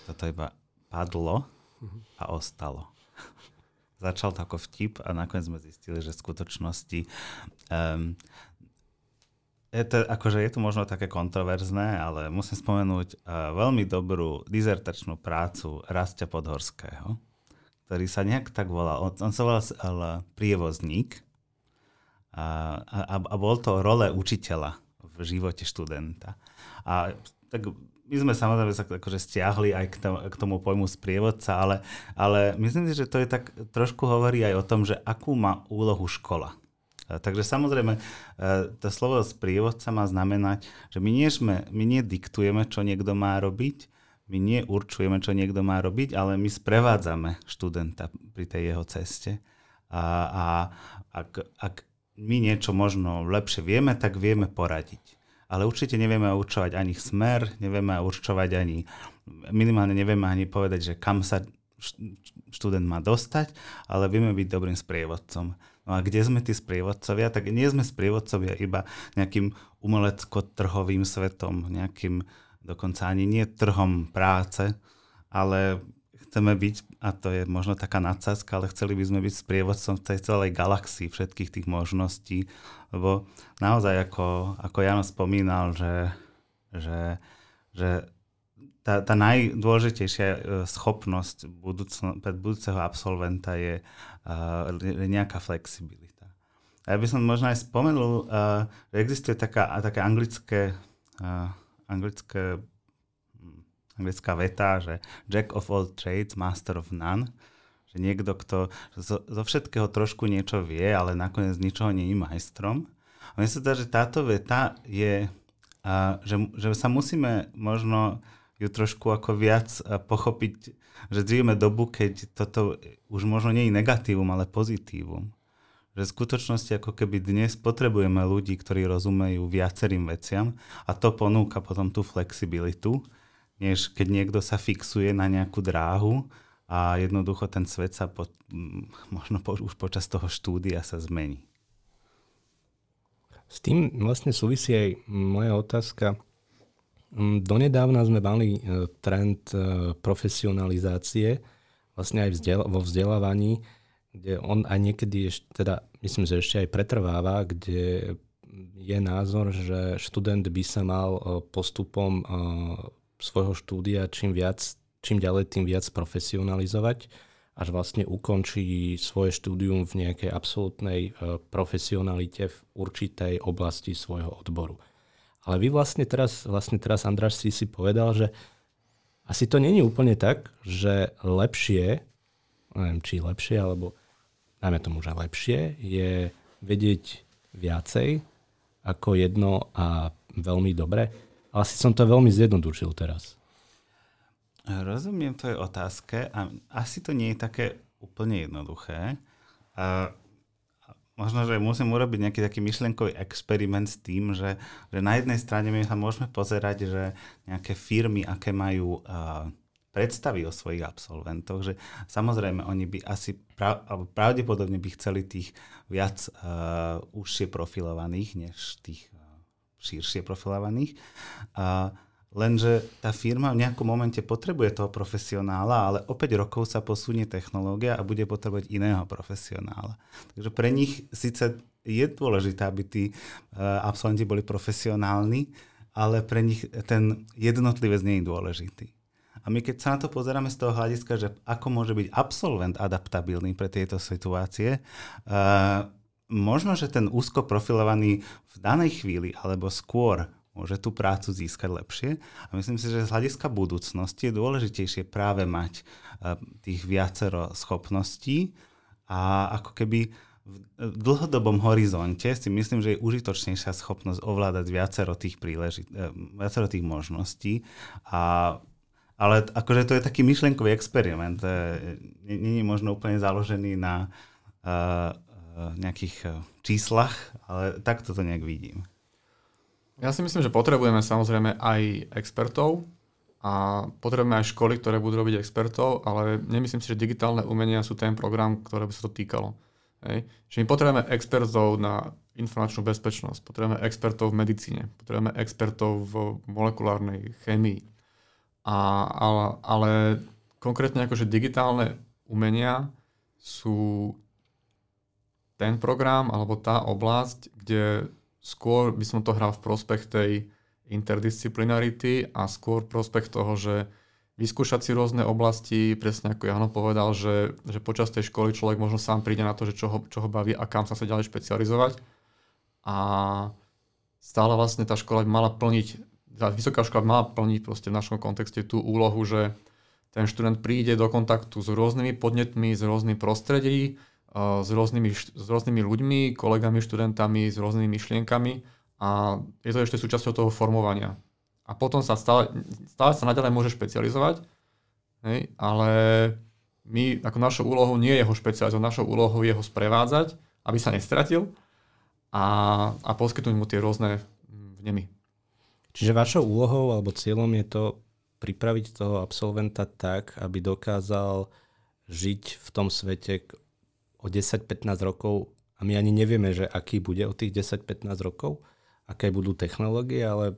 Toto iba padlo a ostalo. [laughs] Začal to ako vtip a nakoniec sme zistili, že v skutočnosti um, je to, akože je to možno také kontroverzné, ale musím spomenúť uh, veľmi dobrú dizertačnú prácu Rastia Podhorského, ktorý sa nejak tak volal. On, on sa volal ale, prievozník a, a, a bol to role učiteľa v živote študenta. A tak my sme samozrejme sa akože stiahli aj k tomu, k tomu pojmu sprievodca, ale, ale myslím si, že to je tak trošku hovorí aj o tom, že akú má úlohu škola Takže samozrejme, e, to slovo sprievodca má znamenať, že my nie, sme, my nie diktujeme, čo niekto má robiť, my nie určujeme, čo niekto má robiť, ale my sprevádzame študenta pri tej jeho ceste. A, a ak, ak my niečo možno lepšie vieme, tak vieme poradiť. Ale určite nevieme určovať ani smer, nevieme určovať ani, minimálne nevieme ani povedať, že kam sa študent má dostať, ale vieme byť dobrým sprievodcom. No a kde sme tí sprievodcovia? Tak nie sme sprievodcovia iba nejakým umelecko-trhovým svetom, nejakým dokonca ani nie trhom práce, ale chceme byť, a to je možno taká nadsázka, ale chceli by sme byť sprievodcom tej celej galaxii, všetkých tých možností, lebo naozaj, ako, ako Jano spomínal, že, že, že tá, tá najdôležitejšia e, schopnosť budúcno, pred budúceho absolventa je uh, nejaká flexibilita. A ja by som možno aj spomenul, uh, že existuje taká, taká anglické, uh, anglické, anglická veta, že Jack of all trades, master of none. Že niekto, kto zo, zo všetkého trošku niečo vie, ale nakoniec ničoho nie je majstrom. A myslím sa, že táto veta je, uh, že, že sa musíme možno ju trošku ako viac pochopiť, že žijeme dobu, keď toto už možno nie je negatívum, ale pozitívum. Že v skutočnosti ako keby dnes potrebujeme ľudí, ktorí rozumejú viacerým veciam a to ponúka potom tú flexibilitu, než keď niekto sa fixuje na nejakú dráhu a jednoducho ten svet sa po, [laughs] možno po, už počas toho štúdia sa zmení. S tým vlastne súvisí aj moja otázka, Mm, donedávna sme mali e, trend e, profesionalizácie vlastne aj vo vzdelávaní, kde on aj niekedy ešte, teda myslím, že ešte aj pretrváva, kde je názor, že študent by sa mal e, postupom svojho štúdia čím viac, čím ďalej, tým viac profesionalizovať, až vlastne ukončí svoje štúdium v nejakej absolútnej profesionalite v určitej oblasti svojho odboru. Ale vy vlastne teraz, vlastne teraz Andráš si si povedal, že asi to není úplne tak, že lepšie, neviem či lepšie, alebo najmä tomu, že lepšie je vedieť viacej ako jedno a veľmi dobre. Asi som to veľmi zjednodušil teraz. Rozumiem tvojej otázke a asi to nie je také úplne jednoduché. A možno, že musím urobiť nejaký taký myšlienkový experiment s tým, že, že na jednej strane my sa môžeme pozerať, že nejaké firmy, aké majú uh, predstavy o svojich absolventoch, že samozrejme oni by asi prav, pravdepodobne by chceli tých viac uh, užšie profilovaných, než tých širšie profilovaných. Uh, Lenže tá firma v nejakom momente potrebuje toho profesionála, ale o 5 rokov sa posunie technológia a bude potrebovať iného profesionála. Takže pre nich síce je dôležité, aby tí e, absolventi boli profesionálni, ale pre nich ten jednotlivec nie je dôležitý. A my keď sa na to pozeráme z toho hľadiska, že ako môže byť absolvent adaptabilný pre tieto situácie, uh, možno, že ten úzko profilovaný v danej chvíli alebo skôr môže tú prácu získať lepšie. A myslím si, že z hľadiska budúcnosti je dôležitejšie práve mať eh, tých viacero schopností a ako keby v dlhodobom horizonte si myslím, že je užitočnejšia schopnosť ovládať viacero tých, príležit- eh, viacero tých možností. A, ale akože to je taký myšlienkový experiment. Eh, je možno úplne založený na uh, nejakých číslach, ale takto to nejak vidím. Ja si myslím, že potrebujeme samozrejme aj expertov a potrebujeme aj školy, ktoré budú robiť expertov, ale nemyslím si, že digitálne umenia sú ten program, ktoré by sa to týkalo. Hej. Že my potrebujeme expertov na informačnú bezpečnosť, potrebujeme expertov v medicíne, potrebujeme expertov v molekulárnej chémii. A, ale, ale konkrétne akože digitálne umenia sú ten program alebo tá oblasť, kde skôr by som to hral v prospech tej interdisciplinarity a skôr prospech toho, že vyskúšať si rôzne oblasti, presne ako Jano povedal, že, že počas tej školy človek možno sám príde na to, že čo ho, čo ho baví a kam sa sa ďalej špecializovať. A stále vlastne tá škola by mala plniť, tá vysoká škola by mala plniť proste v našom kontexte tú úlohu, že ten študent príde do kontaktu s rôznymi podnetmi, s rôznym prostredí, s rôznymi, s rôznymi ľuďmi, kolegami, študentami, s rôznymi myšlienkami a je to ešte súčasťou toho formovania. A potom sa stále, stále sa naďalej môže špecializovať, hej, ale my ako našou úlohou nie je ho špecializovať, našou úlohou je ho sprevádzať, aby sa nestratil a, a poskytnúť mu tie rôzne vnemy. Čiže vašou úlohou alebo cieľom je to pripraviť toho absolventa tak, aby dokázal žiť v tom svete, o 10-15 rokov a my ani nevieme, že aký bude o tých 10-15 rokov, aké budú technológie, ale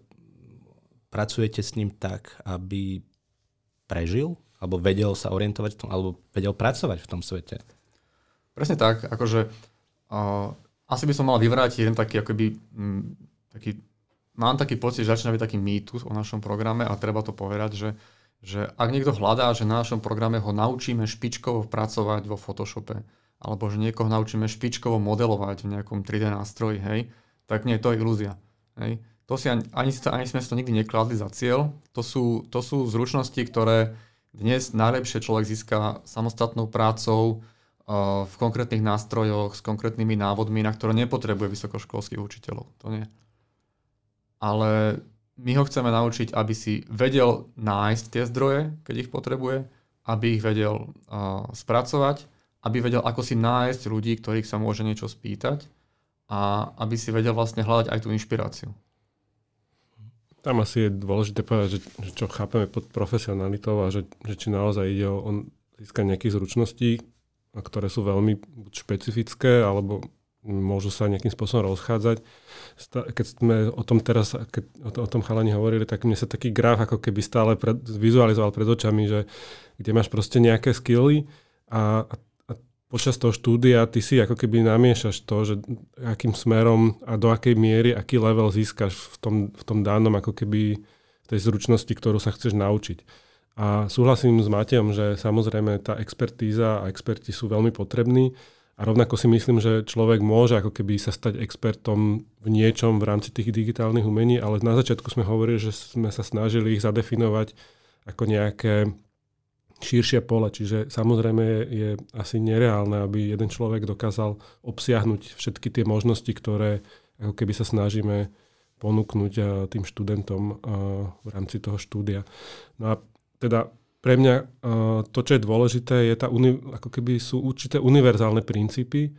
pracujete s ním tak, aby prežil, alebo vedel sa orientovať v tom, alebo vedel pracovať v tom svete. Presne tak, akože uh, asi by som mal vyvrátiť jeden taký, akoby, m, taký, mám taký pocit, že začína byť taký mýtus o našom programe a treba to povedať, že, že ak niekto hľadá, že na našom programe ho naučíme špičkovo pracovať vo Photoshope, alebo že niekoho naučíme špičkovo modelovať v nejakom 3D nástroji, hej, tak nie, to je ilúzia. Hej. To si ani, ani, ani sme si to nikdy nekladli za cieľ. To sú, to sú zručnosti, ktoré dnes najlepšie človek získa samostatnou prácou uh, v konkrétnych nástrojoch, s konkrétnymi návodmi, na ktoré nepotrebuje vysokoškolských učiteľov. To nie. Ale my ho chceme naučiť, aby si vedel nájsť tie zdroje, keď ich potrebuje, aby ich vedel uh, spracovať aby vedel, ako si nájsť ľudí, ktorých sa môže niečo spýtať a aby si vedel vlastne hľadať aj tú inšpiráciu. Tam asi je dôležité povedať, že, že čo chápeme pod profesionalitou a že, že či naozaj ide o získať nejakých zručností, ktoré sú veľmi špecifické alebo môžu sa nejakým spôsobom rozchádzať. Keď sme o tom teraz, keď o, to, o tom chalani hovorili, tak mne sa taký graf ako keby stále pred, vizualizoval pred očami, že kde máš proste nejaké skilly a, a počas toho štúdia ty si ako keby namiešaš to, že akým smerom a do akej miery, aký level získaš v tom, v tom danom ako keby tej zručnosti, ktorú sa chceš naučiť. A súhlasím s Matejom, že samozrejme tá expertíza a experti sú veľmi potrební a rovnako si myslím, že človek môže ako keby sa stať expertom v niečom v rámci tých digitálnych umení, ale na začiatku sme hovorili, že sme sa snažili ich zadefinovať ako nejaké širšie pole, čiže samozrejme je, je asi nereálne, aby jeden človek dokázal obsiahnuť všetky tie možnosti, ktoré ako keby sa snažíme ponúknuť eh, tým študentom eh, v rámci toho štúdia. No a teda pre mňa eh, to, čo je dôležité, je tá ako keby sú určité univerzálne princípy,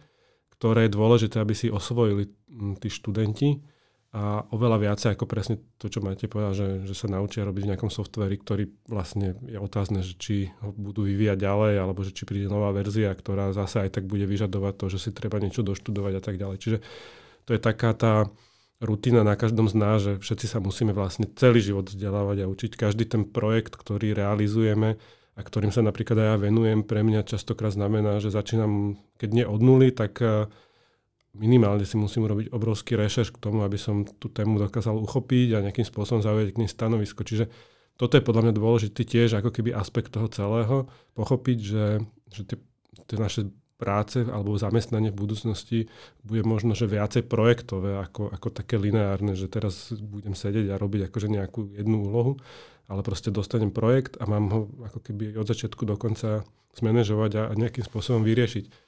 ktoré je dôležité, aby si osvojili hm, tí študenti a oveľa viacej ako presne to, čo máte povedať, že, že sa naučia robiť v nejakom softveri, ktorý vlastne je otázne, že či ho budú vyvíjať ďalej, alebo že či príde nová verzia, ktorá zase aj tak bude vyžadovať to, že si treba niečo doštudovať a tak ďalej. Čiže to je taká tá rutina na každom z nás, že všetci sa musíme vlastne celý život vzdelávať a učiť. Každý ten projekt, ktorý realizujeme a ktorým sa napríklad aj ja venujem, pre mňa častokrát znamená, že začínam, keď nie od nuly, tak eh, minimálne si musím urobiť obrovský rešerš k tomu, aby som tú tému dokázal uchopiť a nejakým spôsobom zaujať k nej stanovisko. Čiže toto je podľa mňa dôležitý tiež ako keby aspekt toho celého, pochopiť, že, že tie, tie naše práce alebo zamestnanie v budúcnosti bude možno, že viacej projektové ako, ako také lineárne, že teraz budem sedieť a robiť akože nejakú jednu úlohu, ale proste dostanem projekt a mám ho ako keby od začiatku do konca zmanéžovať a, a nejakým spôsobom vyriešiť.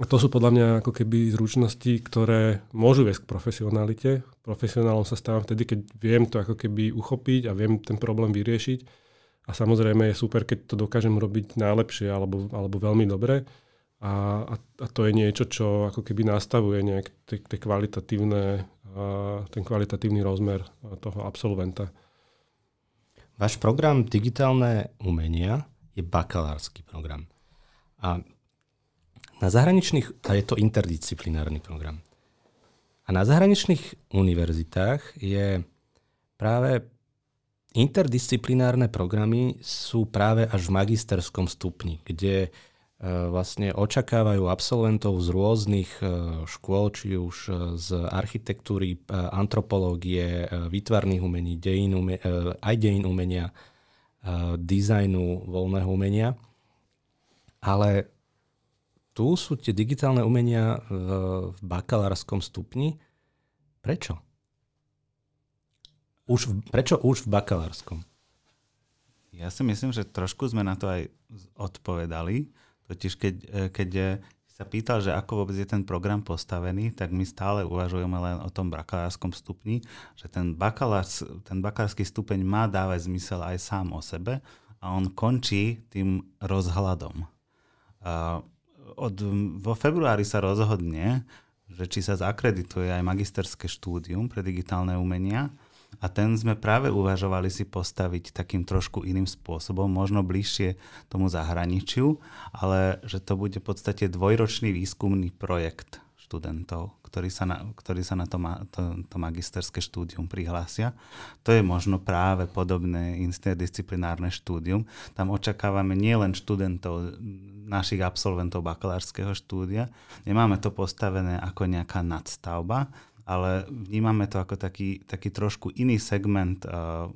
To sú podľa mňa ako keby zručnosti, ktoré môžu viesť k profesionalite. Profesionálom sa stávam vtedy, keď viem to ako keby uchopiť a viem ten problém vyriešiť. A samozrejme je super, keď to dokážem robiť najlepšie alebo, alebo veľmi dobre. A, a, a to je niečo, čo ako keby nastavuje nejak tie, tie kvalitatívne, a ten kvalitatívny rozmer toho absolventa. Váš program Digitálne umenia je bakalársky program. A na zahraničných, a je to interdisciplinárny program. A na zahraničných univerzitách je práve interdisciplinárne programy sú práve až v magisterskom stupni, kde E, vlastne očakávajú absolventov z rôznych e, škôl, či už e, z architektúry, antropológie, výtvarných umení, dejín ume- aj dejín umenia, dizajnu, voľného umenia. Ale tu sú tie digitálne umenia v, v bakalárskom stupni. Prečo? Už, prečo už v bakalárskom? Ja si myslím, že trošku sme na to aj odpovedali Totiž keď, e, keď e, sa pýtal, že ako vôbec je ten program postavený, tak my stále uvažujeme len o tom bakalárskom stupni, že ten, bakalárs, ten bakalársky stupeň má dávať zmysel aj sám o sebe a on končí tým rozhľadom. A od, vo februári sa rozhodne, že či sa zakredituje aj magisterské štúdium pre digitálne umenia, a ten sme práve uvažovali si postaviť takým trošku iným spôsobom, možno bližšie tomu zahraničiu, ale že to bude v podstate dvojročný výskumný projekt študentov, ktorí sa na, ktorí sa na to, ma, to, to magisterské štúdium prihlásia. To je možno práve podobné interdisciplinárne štúdium. Tam očakávame nielen študentov, našich absolventov bakalárskeho štúdia. Nemáme to postavené ako nejaká nadstavba, ale vnímame to ako taký, taký trošku iný segment uh,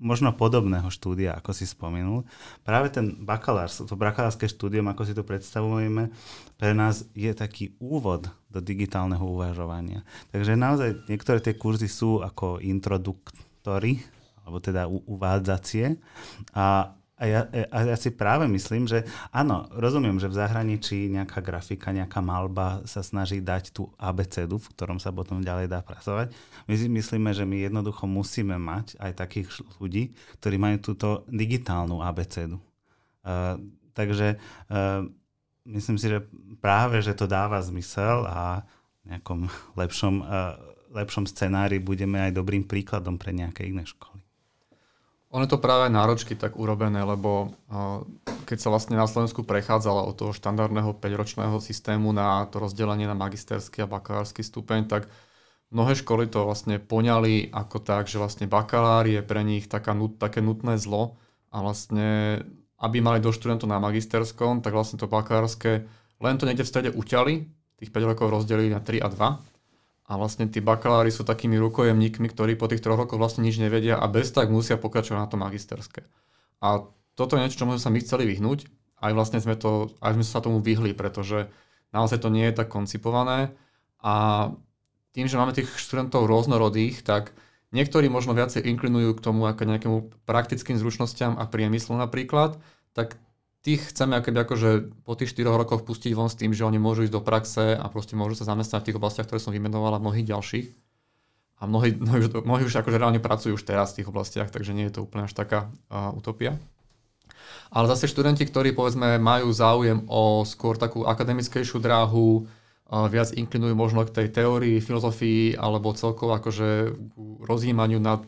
možno podobného štúdia, ako si spomenul. Práve ten bakalár, to bakalárske štúdium, ako si to predstavujeme, pre nás je taký úvod do digitálneho uvažovania. Takže naozaj niektoré tie kurzy sú ako introduktory, alebo teda uvádzacie a a ja, a ja si práve myslím, že áno, rozumiem, že v zahraničí nejaká grafika, nejaká malba sa snaží dať tú abecedu, v ktorom sa potom ďalej dá pracovať. My si myslíme, že my jednoducho musíme mať aj takých ľudí, ktorí majú túto digitálnu abecedu. Uh, takže uh, myslím si, že práve, že to dáva zmysel a v nejakom [laughs] lepšom, uh, lepšom scenári budeme aj dobrým príkladom pre nejaké iné školy. Ono to práve náročky tak urobené, lebo keď sa vlastne na Slovensku prechádzala od toho štandardného 5-ročného systému na to rozdelenie na magisterský a bakalársky stupeň, tak mnohé školy to vlastne poňali ako tak, že vlastne bakalár je pre nich taká, také nutné zlo a vlastne, aby mali do študentov na magisterskom, tak vlastne to bakalárske len to niekde v strede uťali, tých 5 rokov rozdelili na 3 a 2 a vlastne tí bakalári sú takými rukojemníkmi, ktorí po tých troch rokoch vlastne nič nevedia a bez tak musia pokračovať na to magisterské. A toto je niečo, čo sme sa my chceli vyhnúť. Aj vlastne sme, to, aj sme sa tomu vyhli, pretože naozaj to nie je tak koncipované. A tým, že máme tých študentov rôznorodých, tak niektorí možno viacej inklinujú k tomu ako nejakému praktickým zručnosťam a priemyslu napríklad, tak tých chceme akoby akože po tých 4 rokoch pustiť von s tým, že oni môžu ísť do praxe a proste môžu sa zamestnať v tých oblastiach, ktoré som vymenovala, mnohých ďalších. A mnohí, [laughs] mnohí, mnohí už akože reálne pracujú už teraz v tých oblastiach, takže nie je to úplne až taká uh, utopia. Ale zase študenti, ktorí povedzme majú záujem o skôr takú akademickejšiu dráhu, viac inklinujú možno k tej teórii, filozofii alebo celkovo akože rozjímaniu nad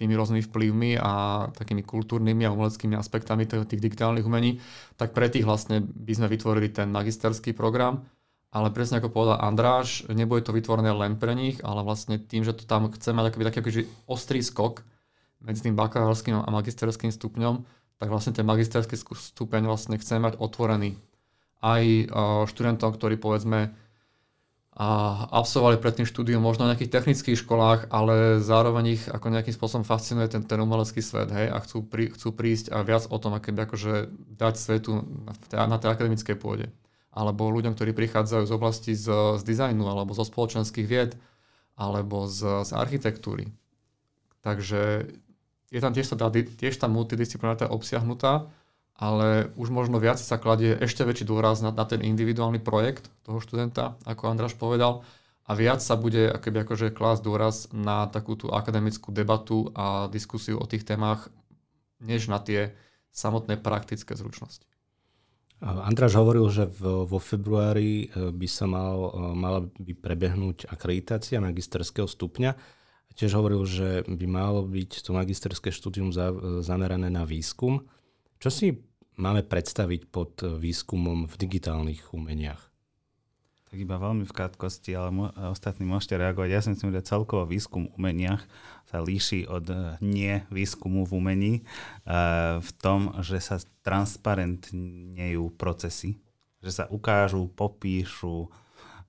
tými rôznymi vplyvmi a takými kultúrnymi a umeleckými aspektami tých digitálnych umení, tak pre tých vlastne by sme vytvorili ten magisterský program. Ale presne ako povedal Andráš, nebude to vytvorené len pre nich, ale vlastne tým, že to tam chce mať taký, taký akože ostrý skok medzi tým bakalárským a magisterským stupňom, tak vlastne ten magisterský stupeň vlastne chceme mať otvorený. Aj študentom, ktorí povedzme a absolvovali pred tým štúdium možno v nejakých technických školách, ale zároveň ich ako nejakým spôsobom fascinuje ten, ten umelecký svet hej, a chcú, prí, chcú prísť a viac o tom, aké akože dať svetu na, na tej akademickej pôde. Alebo ľuďom, ktorí prichádzajú z oblasti z, z dizajnu, alebo zo spoločenských vied, alebo z, z architektúry. Takže je tam tiež tá, tiež tá multidisciplinárita obsiahnutá, ale už možno viac sa kladie ešte väčší dôraz na, na ten individuálny projekt toho študenta, ako Andráš povedal, a viac sa bude akoby akože klásť dôraz na takú tú akademickú debatu a diskusiu o tých témach, než na tie samotné praktické zručnosti. Andráš hovoril, že vo februári e, by sa mal, e, mala by prebehnúť akreditácia magisterského stupňa. Tiež hovoril, že by malo byť to magisterské štúdium e, zamerané na výskum. Čo si máme predstaviť pod výskumom v digitálnych umeniach? Tak iba veľmi v krátkosti, ale mo- ostatní môžete reagovať. Ja si myslím, že celkovo výskum v umeniach sa líši od eh, nie výskumu v umení uh, v tom, že sa transparentnejú procesy, že sa ukážu, popíšu,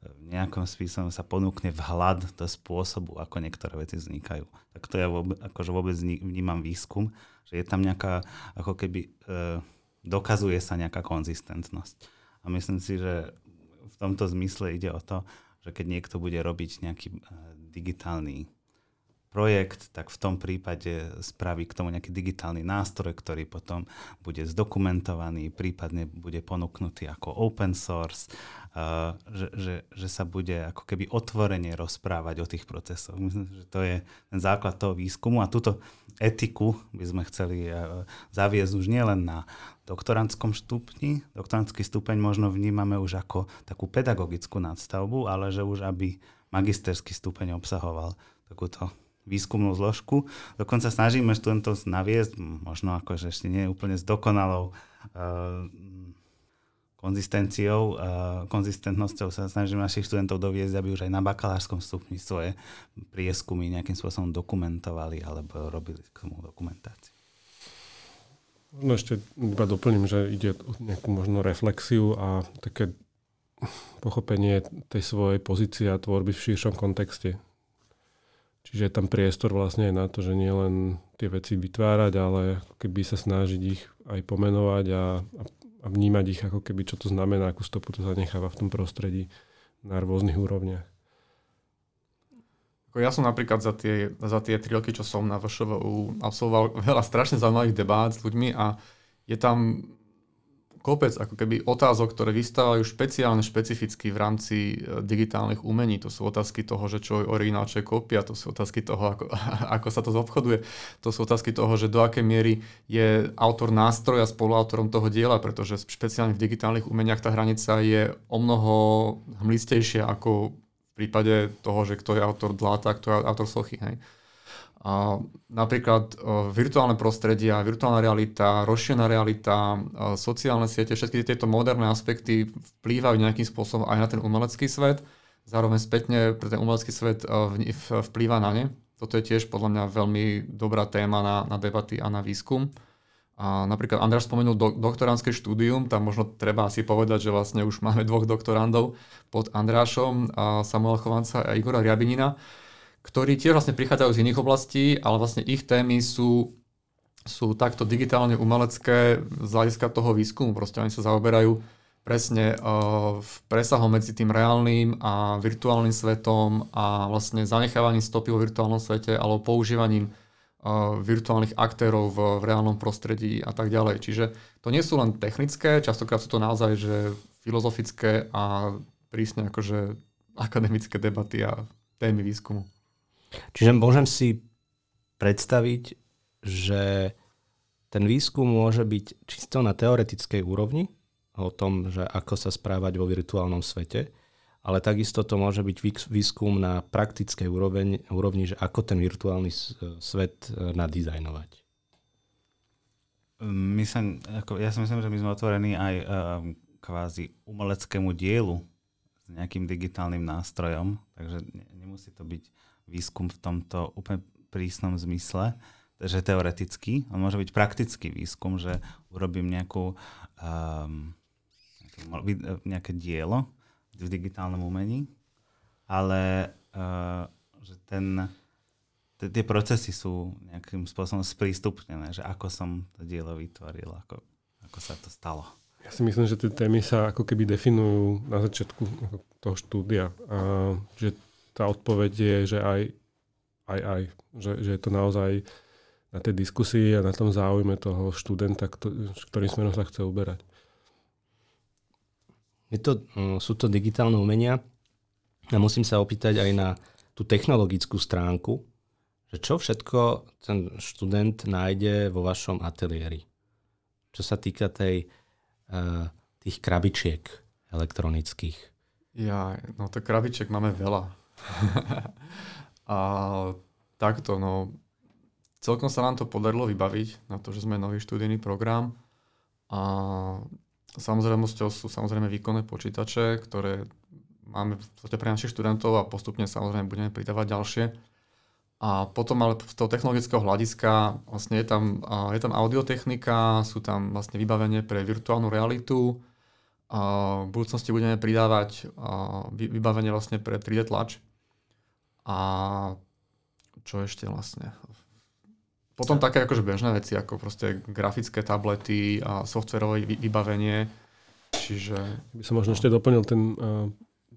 v nejakom spôsobom sa ponúkne vhľad do spôsobu, ako niektoré veci vznikajú. Tak to ja vôbec, akože vôbec vnímam výskum že je tam nejaká, ako keby e, dokazuje sa nejaká konzistentnosť. A myslím si, že v tomto zmysle ide o to, že keď niekto bude robiť nejaký e, digitálny projekt, tak v tom prípade spraví k tomu nejaký digitálny nástroj, ktorý potom bude zdokumentovaný, prípadne bude ponúknutý ako open source, uh, že, že, že sa bude ako keby otvorene rozprávať o tých procesoch. Myslím, že to je ten základ toho výskumu a túto etiku by sme chceli uh, zaviesť už nielen na doktorantskom stupni. Doktorantský stupeň možno vnímame už ako takú pedagogickú nadstavbu, ale že už aby magisterský stupeň obsahoval takúto výskumnú zložku. Dokonca snažíme študentov naviesť, možno akože ešte nie úplne s dokonalou uh, konzistenciou, uh, konzistentnosťou sa snažíme našich študentov doviezť, aby už aj na bakalárskom stupni svoje prieskumy nejakým spôsobom dokumentovali alebo robili k tomu dokumentáciu. No ešte iba doplním, že ide o nejakú možno reflexiu a také pochopenie tej svojej pozície a tvorby v širšom kontexte. Čiže je tam priestor vlastne aj na to, že nielen tie veci vytvárať, ale keby sa snažiť ich aj pomenovať a, a vnímať ich ako keby, čo to znamená, akú stopu to zanecháva v tom prostredí na rôznych úrovniach. Ja som napríklad za tie, za tie tri roky, čo som na VŠVU, absolvoval veľa strašne zaujímavých debát s ľuďmi a je tam kopec ako keby otázok, ktoré vystávajú špeciálne špecificky v rámci e, digitálnych umení. To sú otázky toho, že čo je originál, čo je kópia, to sú otázky toho, ako, [laughs] ako sa to zobchoduje, to sú otázky toho, že do akej miery je autor nástroja spoluautorom toho diela, pretože špeciálne v digitálnych umeniach tá hranica je o mnoho hmlistejšia ako v prípade toho, že kto je autor dláta, kto je autor sochy. Hej. A napríklad uh, virtuálne prostredia, virtuálna realita, rozšírená realita, uh, sociálne siete, všetky tieto moderné aspekty vplývajú nejakým spôsobom aj na ten umelecký svet. Zároveň spätne pre ten umelecký svet uh, vplýva na ne. Toto je tiež podľa mňa veľmi dobrá téma na, na debaty a na výskum. A napríklad Andráš spomenul do, doktoránske štúdium, tam možno treba asi povedať, že vlastne už [laughs] máme dvoch doktorandov pod Andrášom, a Samuela Chovanca a Igora Riabinina ktorí tiež vlastne prichádzajú z iných oblastí, ale vlastne ich témy sú, sú takto digitálne umelecké z hľadiska toho výskumu. Proste oni sa zaoberajú presne uh, v presahom medzi tým reálnym a virtuálnym svetom a vlastne zanechávaním stopy vo virtuálnom svete alebo používaním uh, virtuálnych aktérov v, v reálnom prostredí a tak ďalej. Čiže to nie sú len technické, častokrát sú to naozaj že filozofické a prísne akože akademické debaty a témy výskumu. Čiže môžem si predstaviť, že ten výskum môže byť čisto na teoretickej úrovni o tom, že ako sa správať vo virtuálnom svete, ale takisto to môže byť výskum na praktickej úrovni, úrovni že ako ten virtuálny svet e, nadizajnovať. My sa, ako, ja si myslím, že my sme otvorení aj um, kvázi umeleckému dielu s nejakým digitálnym nástrojom, takže nemusí to byť výskum v tomto úplne prísnom zmysle, že teoreticky, on môže byť praktický výskum, že urobím nejakú, um, nejaké dielo v digitálnom umení, ale uh, že ten, tie procesy sú nejakým spôsobom sprístupnené, že ako som to dielo vytvoril, ako, ako sa to stalo. Ja si myslím, že tie témy sa ako keby definujú na začiatku toho štúdia. A že tá odpoveď je, že aj, aj, aj. Že, že je to naozaj na tej diskusii a na tom záujme toho študenta, ktorým smerom sa chce uberať. Je to, mm, sú to digitálne umenia a musím sa opýtať aj na tú technologickú stránku, že čo všetko ten študent nájde vo vašom ateliéri. Čo sa týka tej, uh, tých krabičiek elektronických. Ja, no tak krabičiek máme veľa. [laughs] a takto, no celkom sa nám to podarilo vybaviť na to, že sme nový študijný program a samozrejmosťou sú samozrejme výkonné počítače, ktoré máme v podstate pre našich študentov a postupne samozrejme budeme pridávať ďalšie. A potom ale z toho technologického hľadiska vlastne je tam, je tam audiotechnika, sú tam vlastne vybavenie pre virtuálnu realitu, a v budúcnosti budeme pridávať vybavenie vlastne pre 3D tlač. A čo ešte vlastne? Potom také akože bežné veci, ako proste grafické tablety a softverové vybavenie. Čiže... By som možno no. ešte doplnil ten uh,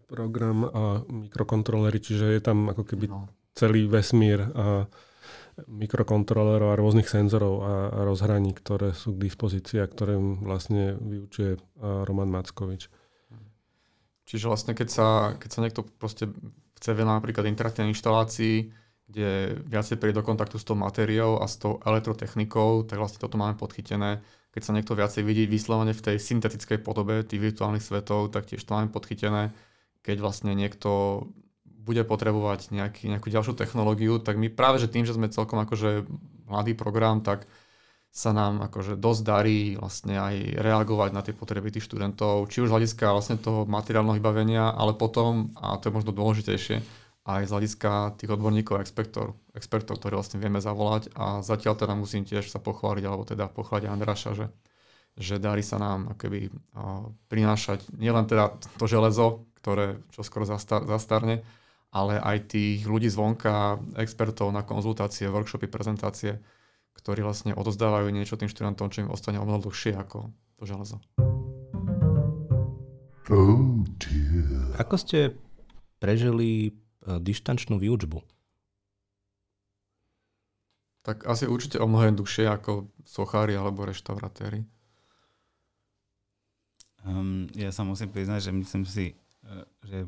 program a mikrokontrolery, čiže je tam ako keby no. celý vesmír a mikrokontrolerov a rôznych senzorov a, a rozhraní, ktoré sú k dispozícii a ktoré vlastne vyučuje Roman Mackovič. Čiže vlastne keď sa, keď sa niekto proste chce veľa napríklad interaktívnej inštalácií, kde viacej príde do kontaktu s tou materiou a s tou elektrotechnikou, tak vlastne toto máme podchytené. Keď sa niekto viacej vidí vyslovene v tej syntetickej podobe tých virtuálnych svetov, tak tiež to máme podchytené keď vlastne niekto bude potrebovať nejaký, nejakú ďalšiu technológiu, tak my práve, že tým, že sme celkom akože mladý program, tak sa nám akože dosť darí vlastne aj reagovať na tie potreby tých študentov, či už z hľadiska vlastne toho materiálneho vybavenia, ale potom, a to je možno dôležitejšie, aj z hľadiska tých odborníkov a expertov, expertov, ktorí vlastne vieme zavolať. A zatiaľ teda musím tiež sa pochváliť, alebo teda pochváliť Andraša, že, že darí sa nám akoby prinášať nielen teda to železo, ktoré čoskoro zastar- zastarne, ale aj tých ľudí zvonka, expertov na konzultácie, workshopy, prezentácie, ktorí vlastne odozdávajú niečo tým študentom, čo im ostane o mnoho dlhšie ako to železo. Oh Ako ste prežili e, dištančnú výučbu? Tak asi určite o mnoho dlhšie ako sochári alebo reštauratéri. Um, ja sa musím priznať, že myslím si, že,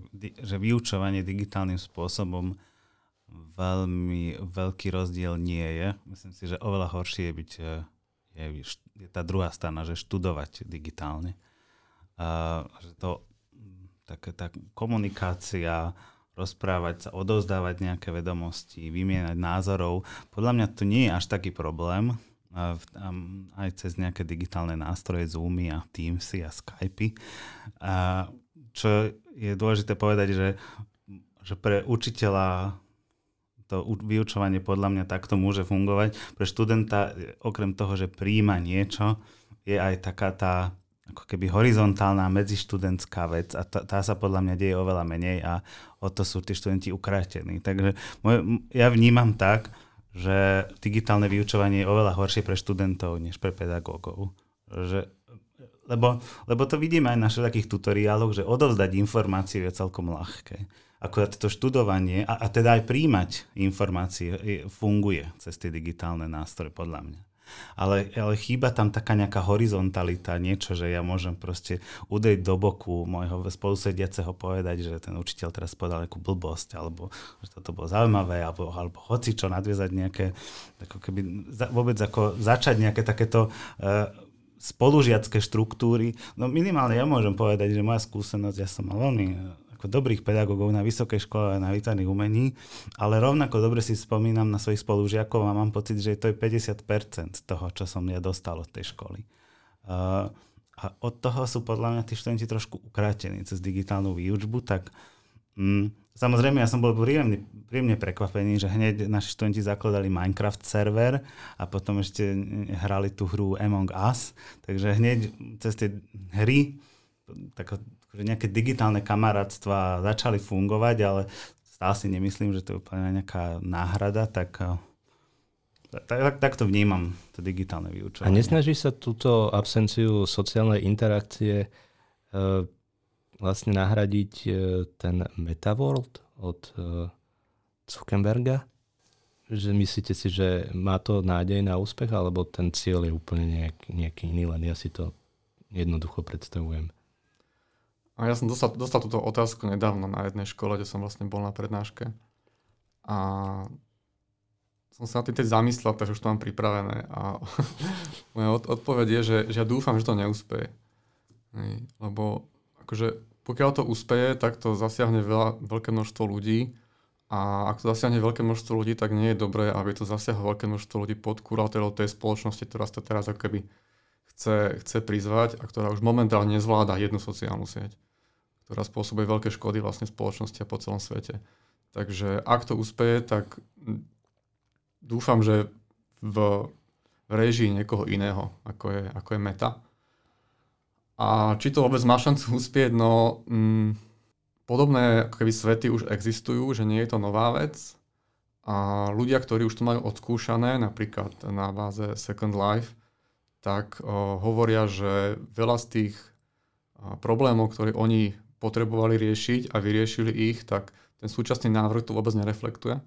že vyučovanie digitálnym spôsobom veľmi veľký rozdiel nie je. Myslím si, že oveľa horšie je byť je, je tá druhá strana, že študovať digitálne. A, že to tak, tá komunikácia, rozprávať sa, odovzdávať nejaké vedomosti, vymieňať názorov, podľa mňa to nie je až taký problém, a, aj cez nejaké digitálne nástroje, Zoomy a Teamsy a Skypey. A, čo je dôležité povedať, že, že pre učiteľa to vyučovanie podľa mňa takto môže fungovať. Pre študenta, okrem toho, že príjma niečo, je aj taká tá ako keby horizontálna medzištudentská vec a tá, tá sa podľa mňa deje oveľa menej a o to sú tí študenti ukrátení. Takže môj, ja vnímam tak, že digitálne vyučovanie je oveľa horšie pre študentov než pre pedagógov. Že lebo, lebo to vidíme aj na všetkých tutoriáloch, že odovzdať informácie je celkom ľahké. Akurát to študovanie a, a teda aj príjmať informácie funguje cez tie digitálne nástroje, podľa mňa. Ale, ale chýba tam taká nejaká horizontalita, niečo, že ja môžem proste udrieť do boku môjho spolusediaceho povedať, že ten učiteľ teraz povedal nejakú blbosť, alebo že toto bolo zaujímavé, alebo, alebo hoci čo nadviezať nejaké, ako keby vôbec ako začať nejaké takéto uh, spolužiacké štruktúry. No minimálne ja môžem povedať, že moja skúsenosť, ja som mal veľmi ako dobrých pedagógov na vysokej škole na výtvarných umení, ale rovnako dobre si spomínam na svojich spolužiakov a mám pocit, že to je 50% toho, čo som ja dostal od tej školy. Uh, a od toho sú podľa mňa tí študenti trošku ukrátení cez digitálnu výučbu, tak mm, samozrejme ja som bol príjemne, príjemne prekvapený, že hneď naši študenti zakladali Minecraft server a potom ešte hrali tú hru Among Us, takže hneď cez tie hry tak, akože nejaké digitálne kamarátstva začali fungovať, ale stále si nemyslím, že to je úplne nejaká náhrada, tak tak, tak, tak to vnímam, to digitálne vyučovanie. A nesnaží sa túto absenciu sociálnej interakcie e, vlastne nahradiť e, ten metaworld od e, Zuckerberga? Že myslíte si, že má to nádej na úspech, alebo ten cieľ je úplne nejak, nejaký iný, len ja si to jednoducho predstavujem. A ja som dostal, dostal túto otázku nedávno na jednej škole, kde som vlastne bol na prednáške. A som sa na tým teď zamyslel, takže už to mám pripravené. A [laughs] moja od, odpoveď je, že, že ja dúfam, že to neúspeje. Lebo akože, pokiaľ to úspeje, tak to zasiahne veľa, veľké množstvo ľudí a ak to zasiahne veľké množstvo ľudí, tak nie je dobré, aby to zasiahlo veľké množstvo ľudí pod kurátorou tej spoločnosti, ktorá sa teraz ako keby chce, chce prizvať a ktorá už momentálne nezvláda jednu sociálnu sieť, ktorá spôsobuje veľké škody vlastne spoločnosti a po celom svete. Takže ak to úspeje, tak dúfam, že v, režii niekoho iného, ako je, ako je meta. A či to vôbec má šancu [laughs] uspieť, no mm, podobné keby svety už existujú, že nie je to nová vec. A ľudia, ktorí už to majú odskúšané, napríklad na báze Second Life, tak o, hovoria, že veľa z tých o, problémov, ktoré oni potrebovali riešiť a vyriešili ich, tak ten súčasný návrh to vôbec nereflektuje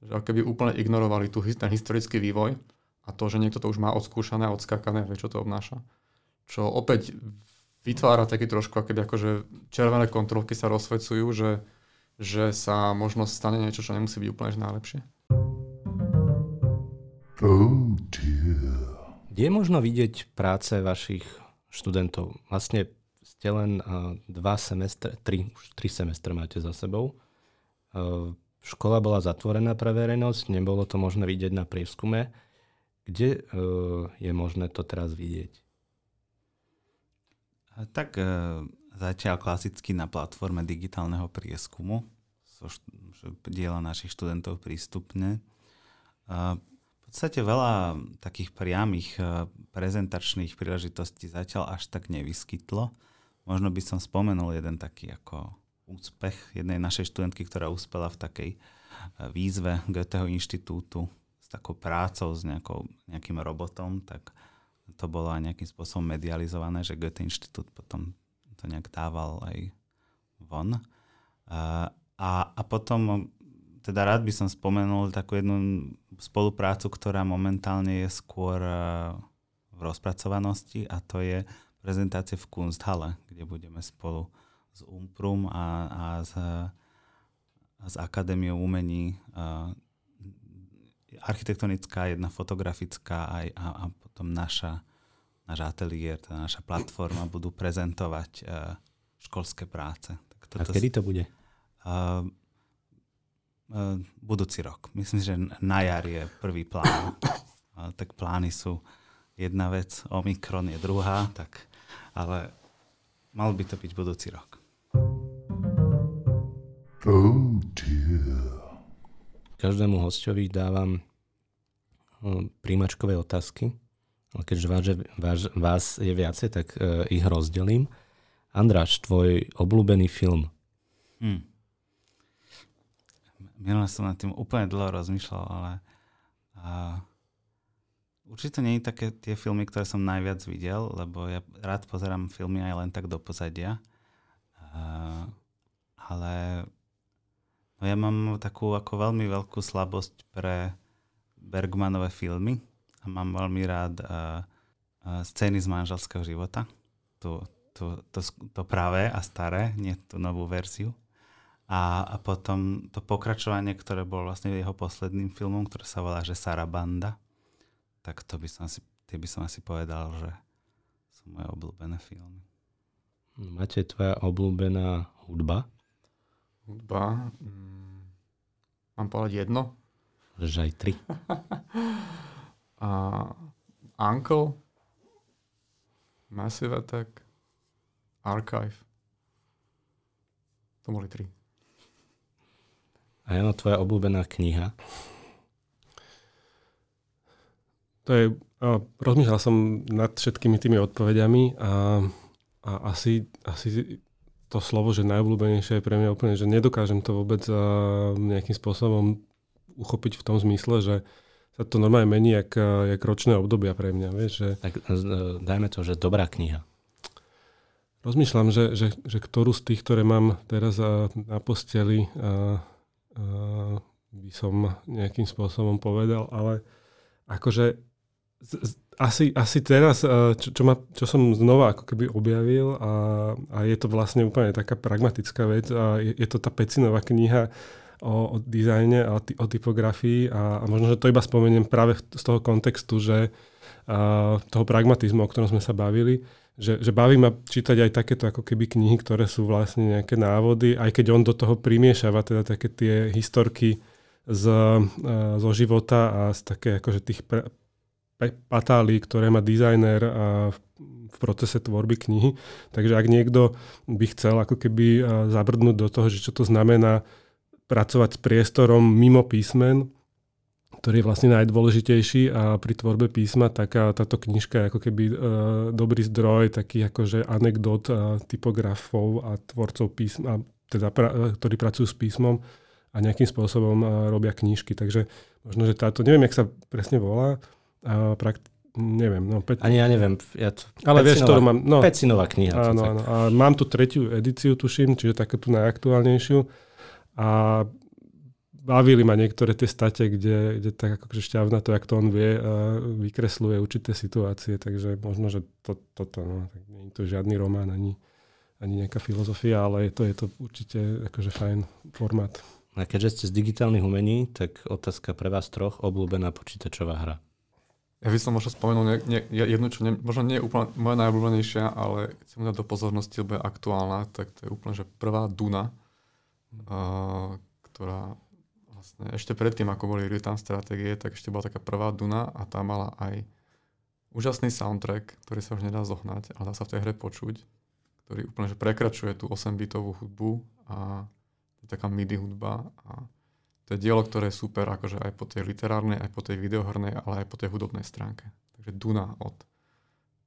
že ako keby úplne ignorovali tu, ten historický vývoj a to, že niekto to už má odskúšané a odskakané, vie, čo to obnáša. Čo opäť vytvára taký trošku, keby akože červené kontrolky sa rozsvecujú, že, že sa možno stane niečo, čo nemusí byť úplne najlepšie. Oh dear. Kde je možno vidieť práce vašich študentov? Vlastne ste len dva semestre, tri, už tri semestre máte za sebou. Škola bola zatvorená pre verejnosť, nebolo to možné vidieť na prieskume. Kde uh, je možné to teraz vidieť? Tak uh, zatiaľ klasicky na platforme digitálneho prieskumu, so diela našich študentov prístupne. V podstate veľa takých priamých prezentačných príležitostí zatiaľ až tak nevyskytlo. Možno by som spomenul jeden taký ako úspech jednej našej študentky, ktorá uspela v takej e, výzve Goetheho inštitútu s takou prácou, s nejakou, nejakým robotom, tak to bolo aj nejakým spôsobom medializované, že Goethe inštitút potom to nejak dával aj von. E, a, a potom teda rád by som spomenul takú jednu spoluprácu, ktorá momentálne je skôr e, v rozpracovanosti a to je prezentácie v Kunsthalle, kde budeme spolu z Umprum a, a z, z Akadémiou umení architektonická, jedna fotografická aj, a, a potom naša, náš ateliér, teda naša platforma budú prezentovať uh, školské práce. Tak toto, a kedy to bude? Uh, uh, budúci rok. Myslím, že na jar je prvý plán. [coughs] uh, tak plány sú jedna vec, Omikron je druhá, tak, ale mal by to byť budúci rok. Oh dear. Každému hostovi dávam príjmačkové otázky, ale keďže vás, vás, vás je viacej, tak uh, ich rozdelím. Andráš, tvoj obľúbený film? Hmm. Minule som nad tým úplne dlho rozmýšľal, ale uh, určite nie je také tie filmy, ktoré som najviac videl, lebo ja rád pozerám filmy aj len tak do pozadia. Uh, ale No ja mám takú ako veľmi veľkú slabosť pre Bergmanové filmy a mám veľmi rád uh, uh, scény z manželského života. To, to, to, to pravé a staré, nie tú novú verziu. A, a potom to pokračovanie, ktoré bolo vlastne jeho posledným filmom, ktoré sa volá, že Sarabanda. Tak to by som asi, tie by som asi povedal, že sú moje obľúbené filmy. Máte tvoja obľúbená hudba? Hudba. Mm, mám povedať jedno? Že aj tri. [laughs] A Uncle. Massive Attack, Archive. To boli tri. A Jano, tvoja obľúbená kniha? To je, a rozmýšľal som nad všetkými tými odpovediami a, a asi, asi to slovo, že najobľúbenejšie je pre mňa úplne, že nedokážem to vôbec a, nejakým spôsobom uchopiť v tom zmysle, že sa to normálne mení jak, jak ročné obdobia pre mňa. Vieš, že... Tak e, dajme to, že dobrá kniha. Rozmýšľam, že, že, že ktorú z tých, ktoré mám teraz na posteli, a, a, by som nejakým spôsobom povedal, ale akože asi, asi teraz, čo, čo, ma, čo som znova ako keby objavil a, a je to vlastne úplne taká pragmatická vec a je, je to tá Pecinová kniha o, o dizajne a o, o typografii a, a možno, že to iba spomeniem práve z toho kontextu, že a, toho pragmatizmu, o ktorom sme sa bavili, že, že baví ma čítať aj takéto ako keby knihy, ktoré sú vlastne nejaké návody, aj keď on do toho primiešava teda také tie historky z, zo života a z také akože tých pre, patály, ktoré má dizajner v, procese tvorby knihy. Takže ak niekto by chcel ako keby zabrdnúť do toho, že čo to znamená pracovať s priestorom mimo písmen, ktorý je vlastne najdôležitejší a pri tvorbe písma taká táto knižka je ako keby e, dobrý zdroj takých akože anekdot a typografov a tvorcov písma, teda pra, ktorí pracujú s písmom a nejakým spôsobom a, robia knižky. Takže možno, že táto, neviem, jak sa presne volá, a prakt, neviem. No, pe- Ani ja neviem. Ja to, Ale vieš, ktorú mám... No, Pecinová kniha. Áno, áno. A mám tu tretiu edíciu, tuším, čiže takú tú najaktuálnejšiu. A bavili ma niektoré tie state, kde, kde tak akože šťavna to, jak to on vie, vykresluje určité situácie, takže možno, že to, toto, no, tak nie je to žiadny román, ani, ani nejaká filozofia, ale je to, je to určite akože fajn formát. A keďže ste z digitálnych umení, tak otázka pre vás troch, obľúbená počítačová hra. Ja by som možno spomenul ne, ne, jednu, čo ne, možno nie je úplne moja najobľúbenejšia, ale chcem dať do pozornosti, lebo je aktuálna, tak to je úplne, že prvá Duna, uh, ktorá vlastne ešte predtým, ako boli real-time stratégie, tak ešte bola taká prvá Duna a tá mala aj úžasný soundtrack, ktorý sa už nedá zohnať, ale dá sa v tej hre počuť, ktorý úplne že prekračuje tú 8-bitovú hudbu a je taká MIDI hudba a to je dielo, ktoré je super akože aj po tej literárnej, aj po tej videohrnej, ale aj po tej hudobnej stránke. Takže Duna od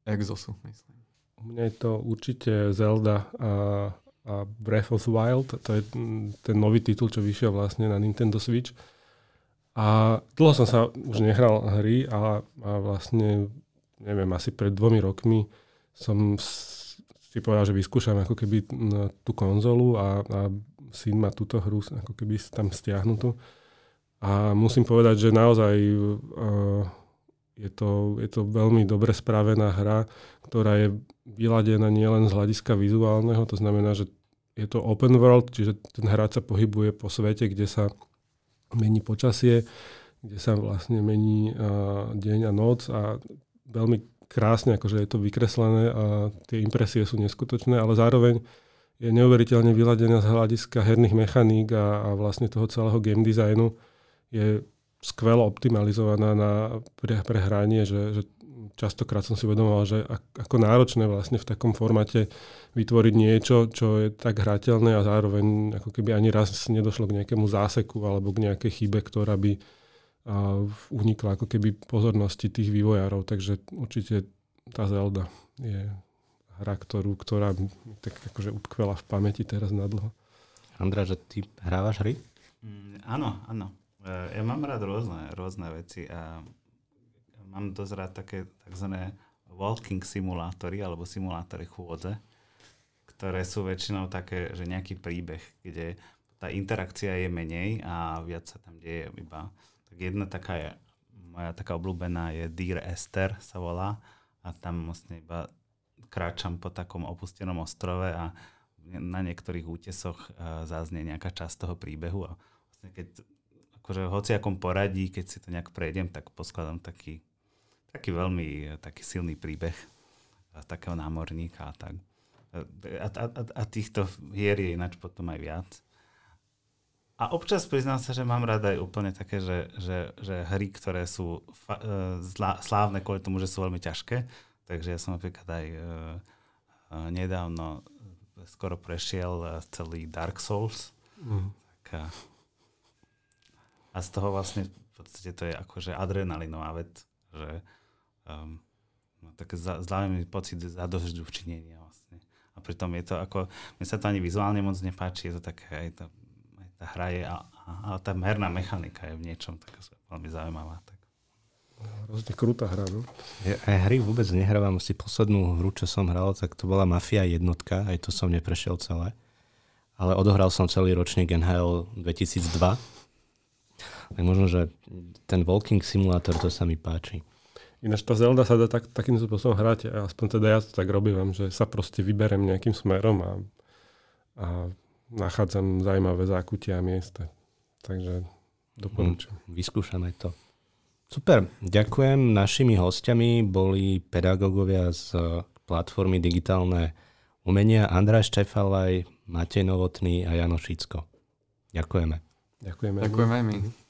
Exosu, myslím. U mňa je to určite Zelda a, a Breath of Wild. To je ten nový titul, čo vyšiel vlastne na Nintendo Switch. A dlho som sa už nehral hry a, a vlastne, neviem, asi pred dvomi rokmi som si povedal, že vyskúšam ako keby tú konzolu a, a syn má túto hru ako keby tam stiahnutú. A musím povedať, že naozaj uh, je, to, je to veľmi dobre spravená hra, ktorá je vyladená nielen z hľadiska vizuálneho, to znamená, že je to open world, čiže ten hráč sa pohybuje po svete, kde sa mení počasie, kde sa vlastne mení uh, deň a noc a veľmi krásne, akože je to vykreslené a tie impresie sú neskutočné, ale zároveň je neuveriteľne vyladená z hľadiska herných mechaník a, a vlastne toho celého game designu. Je skvelo optimalizovaná na pre, pre hranie, že, že častokrát som si uvedomoval, že ako náročné vlastne v takom formáte vytvoriť niečo, čo je tak hrateľné a zároveň ako keby ani raz nedošlo k nejakému záseku alebo k nejakej chybe, ktorá by a, unikla ako keby pozornosti tých vývojárov. Takže určite tá Zelda je hra, ktorú, ktorá mi tak akože utkvela v pamäti teraz na dlho. Andra, že ty hrávaš hry? Mm, áno, áno. E, ja mám rád rôzne, rôzne veci a mám dosť rád také tzv. walking simulátory alebo simulátory chôdze, ktoré sú väčšinou také, že nejaký príbeh, kde tá interakcia je menej a viac sa tam deje iba. Tak jedna taká je, moja taká obľúbená je Dear Esther sa volá a tam vlastne iba kráčam po takom opustenom ostrove a na niektorých útesoch uh, záznie nejaká časť toho príbehu a vlastne keď akože v hociakom poradí, keď si to nejak prejdem, tak poskladám taký, taký veľmi taký silný príbeh takého námorníka a tak. A, a, a, a týchto hier je ináč potom aj viac. A občas priznám sa, že mám rada aj úplne také, že, že, že hry, ktoré sú fa, zlá, slávne kvôli tomu, že sú veľmi ťažké, Takže ja som napríklad aj uh, nedávno skoro prešiel celý Dark Souls. Mm. Tak, uh, a z toho vlastne v podstate to je akože adrenalinová vec, že um, no, také zľavný pocit zadožďu včinenia vlastne. A pritom je to ako, mne sa to ani vizuálne moc nepáči, je to také, aj tá, aj tá hra je, a, a, a tá herná mechanika je v niečom taká veľmi zaujímavá. Tak. Hrozne krutá hra, no? Ja hry vôbec nehrávam. Si poslednú hru, čo som hral, tak to bola Mafia jednotka, aj to som neprešiel celé. Ale odohral som celý ročník NHL 2002. Tak možno, že ten Walking Simulator, to sa mi páči. Ináč tá Zelda sa dá tak, takým spôsobom hrať, a aspoň teda ja to tak robím, že sa proste vyberem nejakým smerom a, a nachádzam zaujímavé zákutia a miesta. Takže doporučujem. Mm, vyskúšame to. Super, ďakujem. Našimi hostiami boli pedagógovia z platformy Digitálne umenia Andrá Štefalaj, Matej Novotný a Jano Šicko. Ďakujeme. Ďakujeme. Ďakujeme aj my.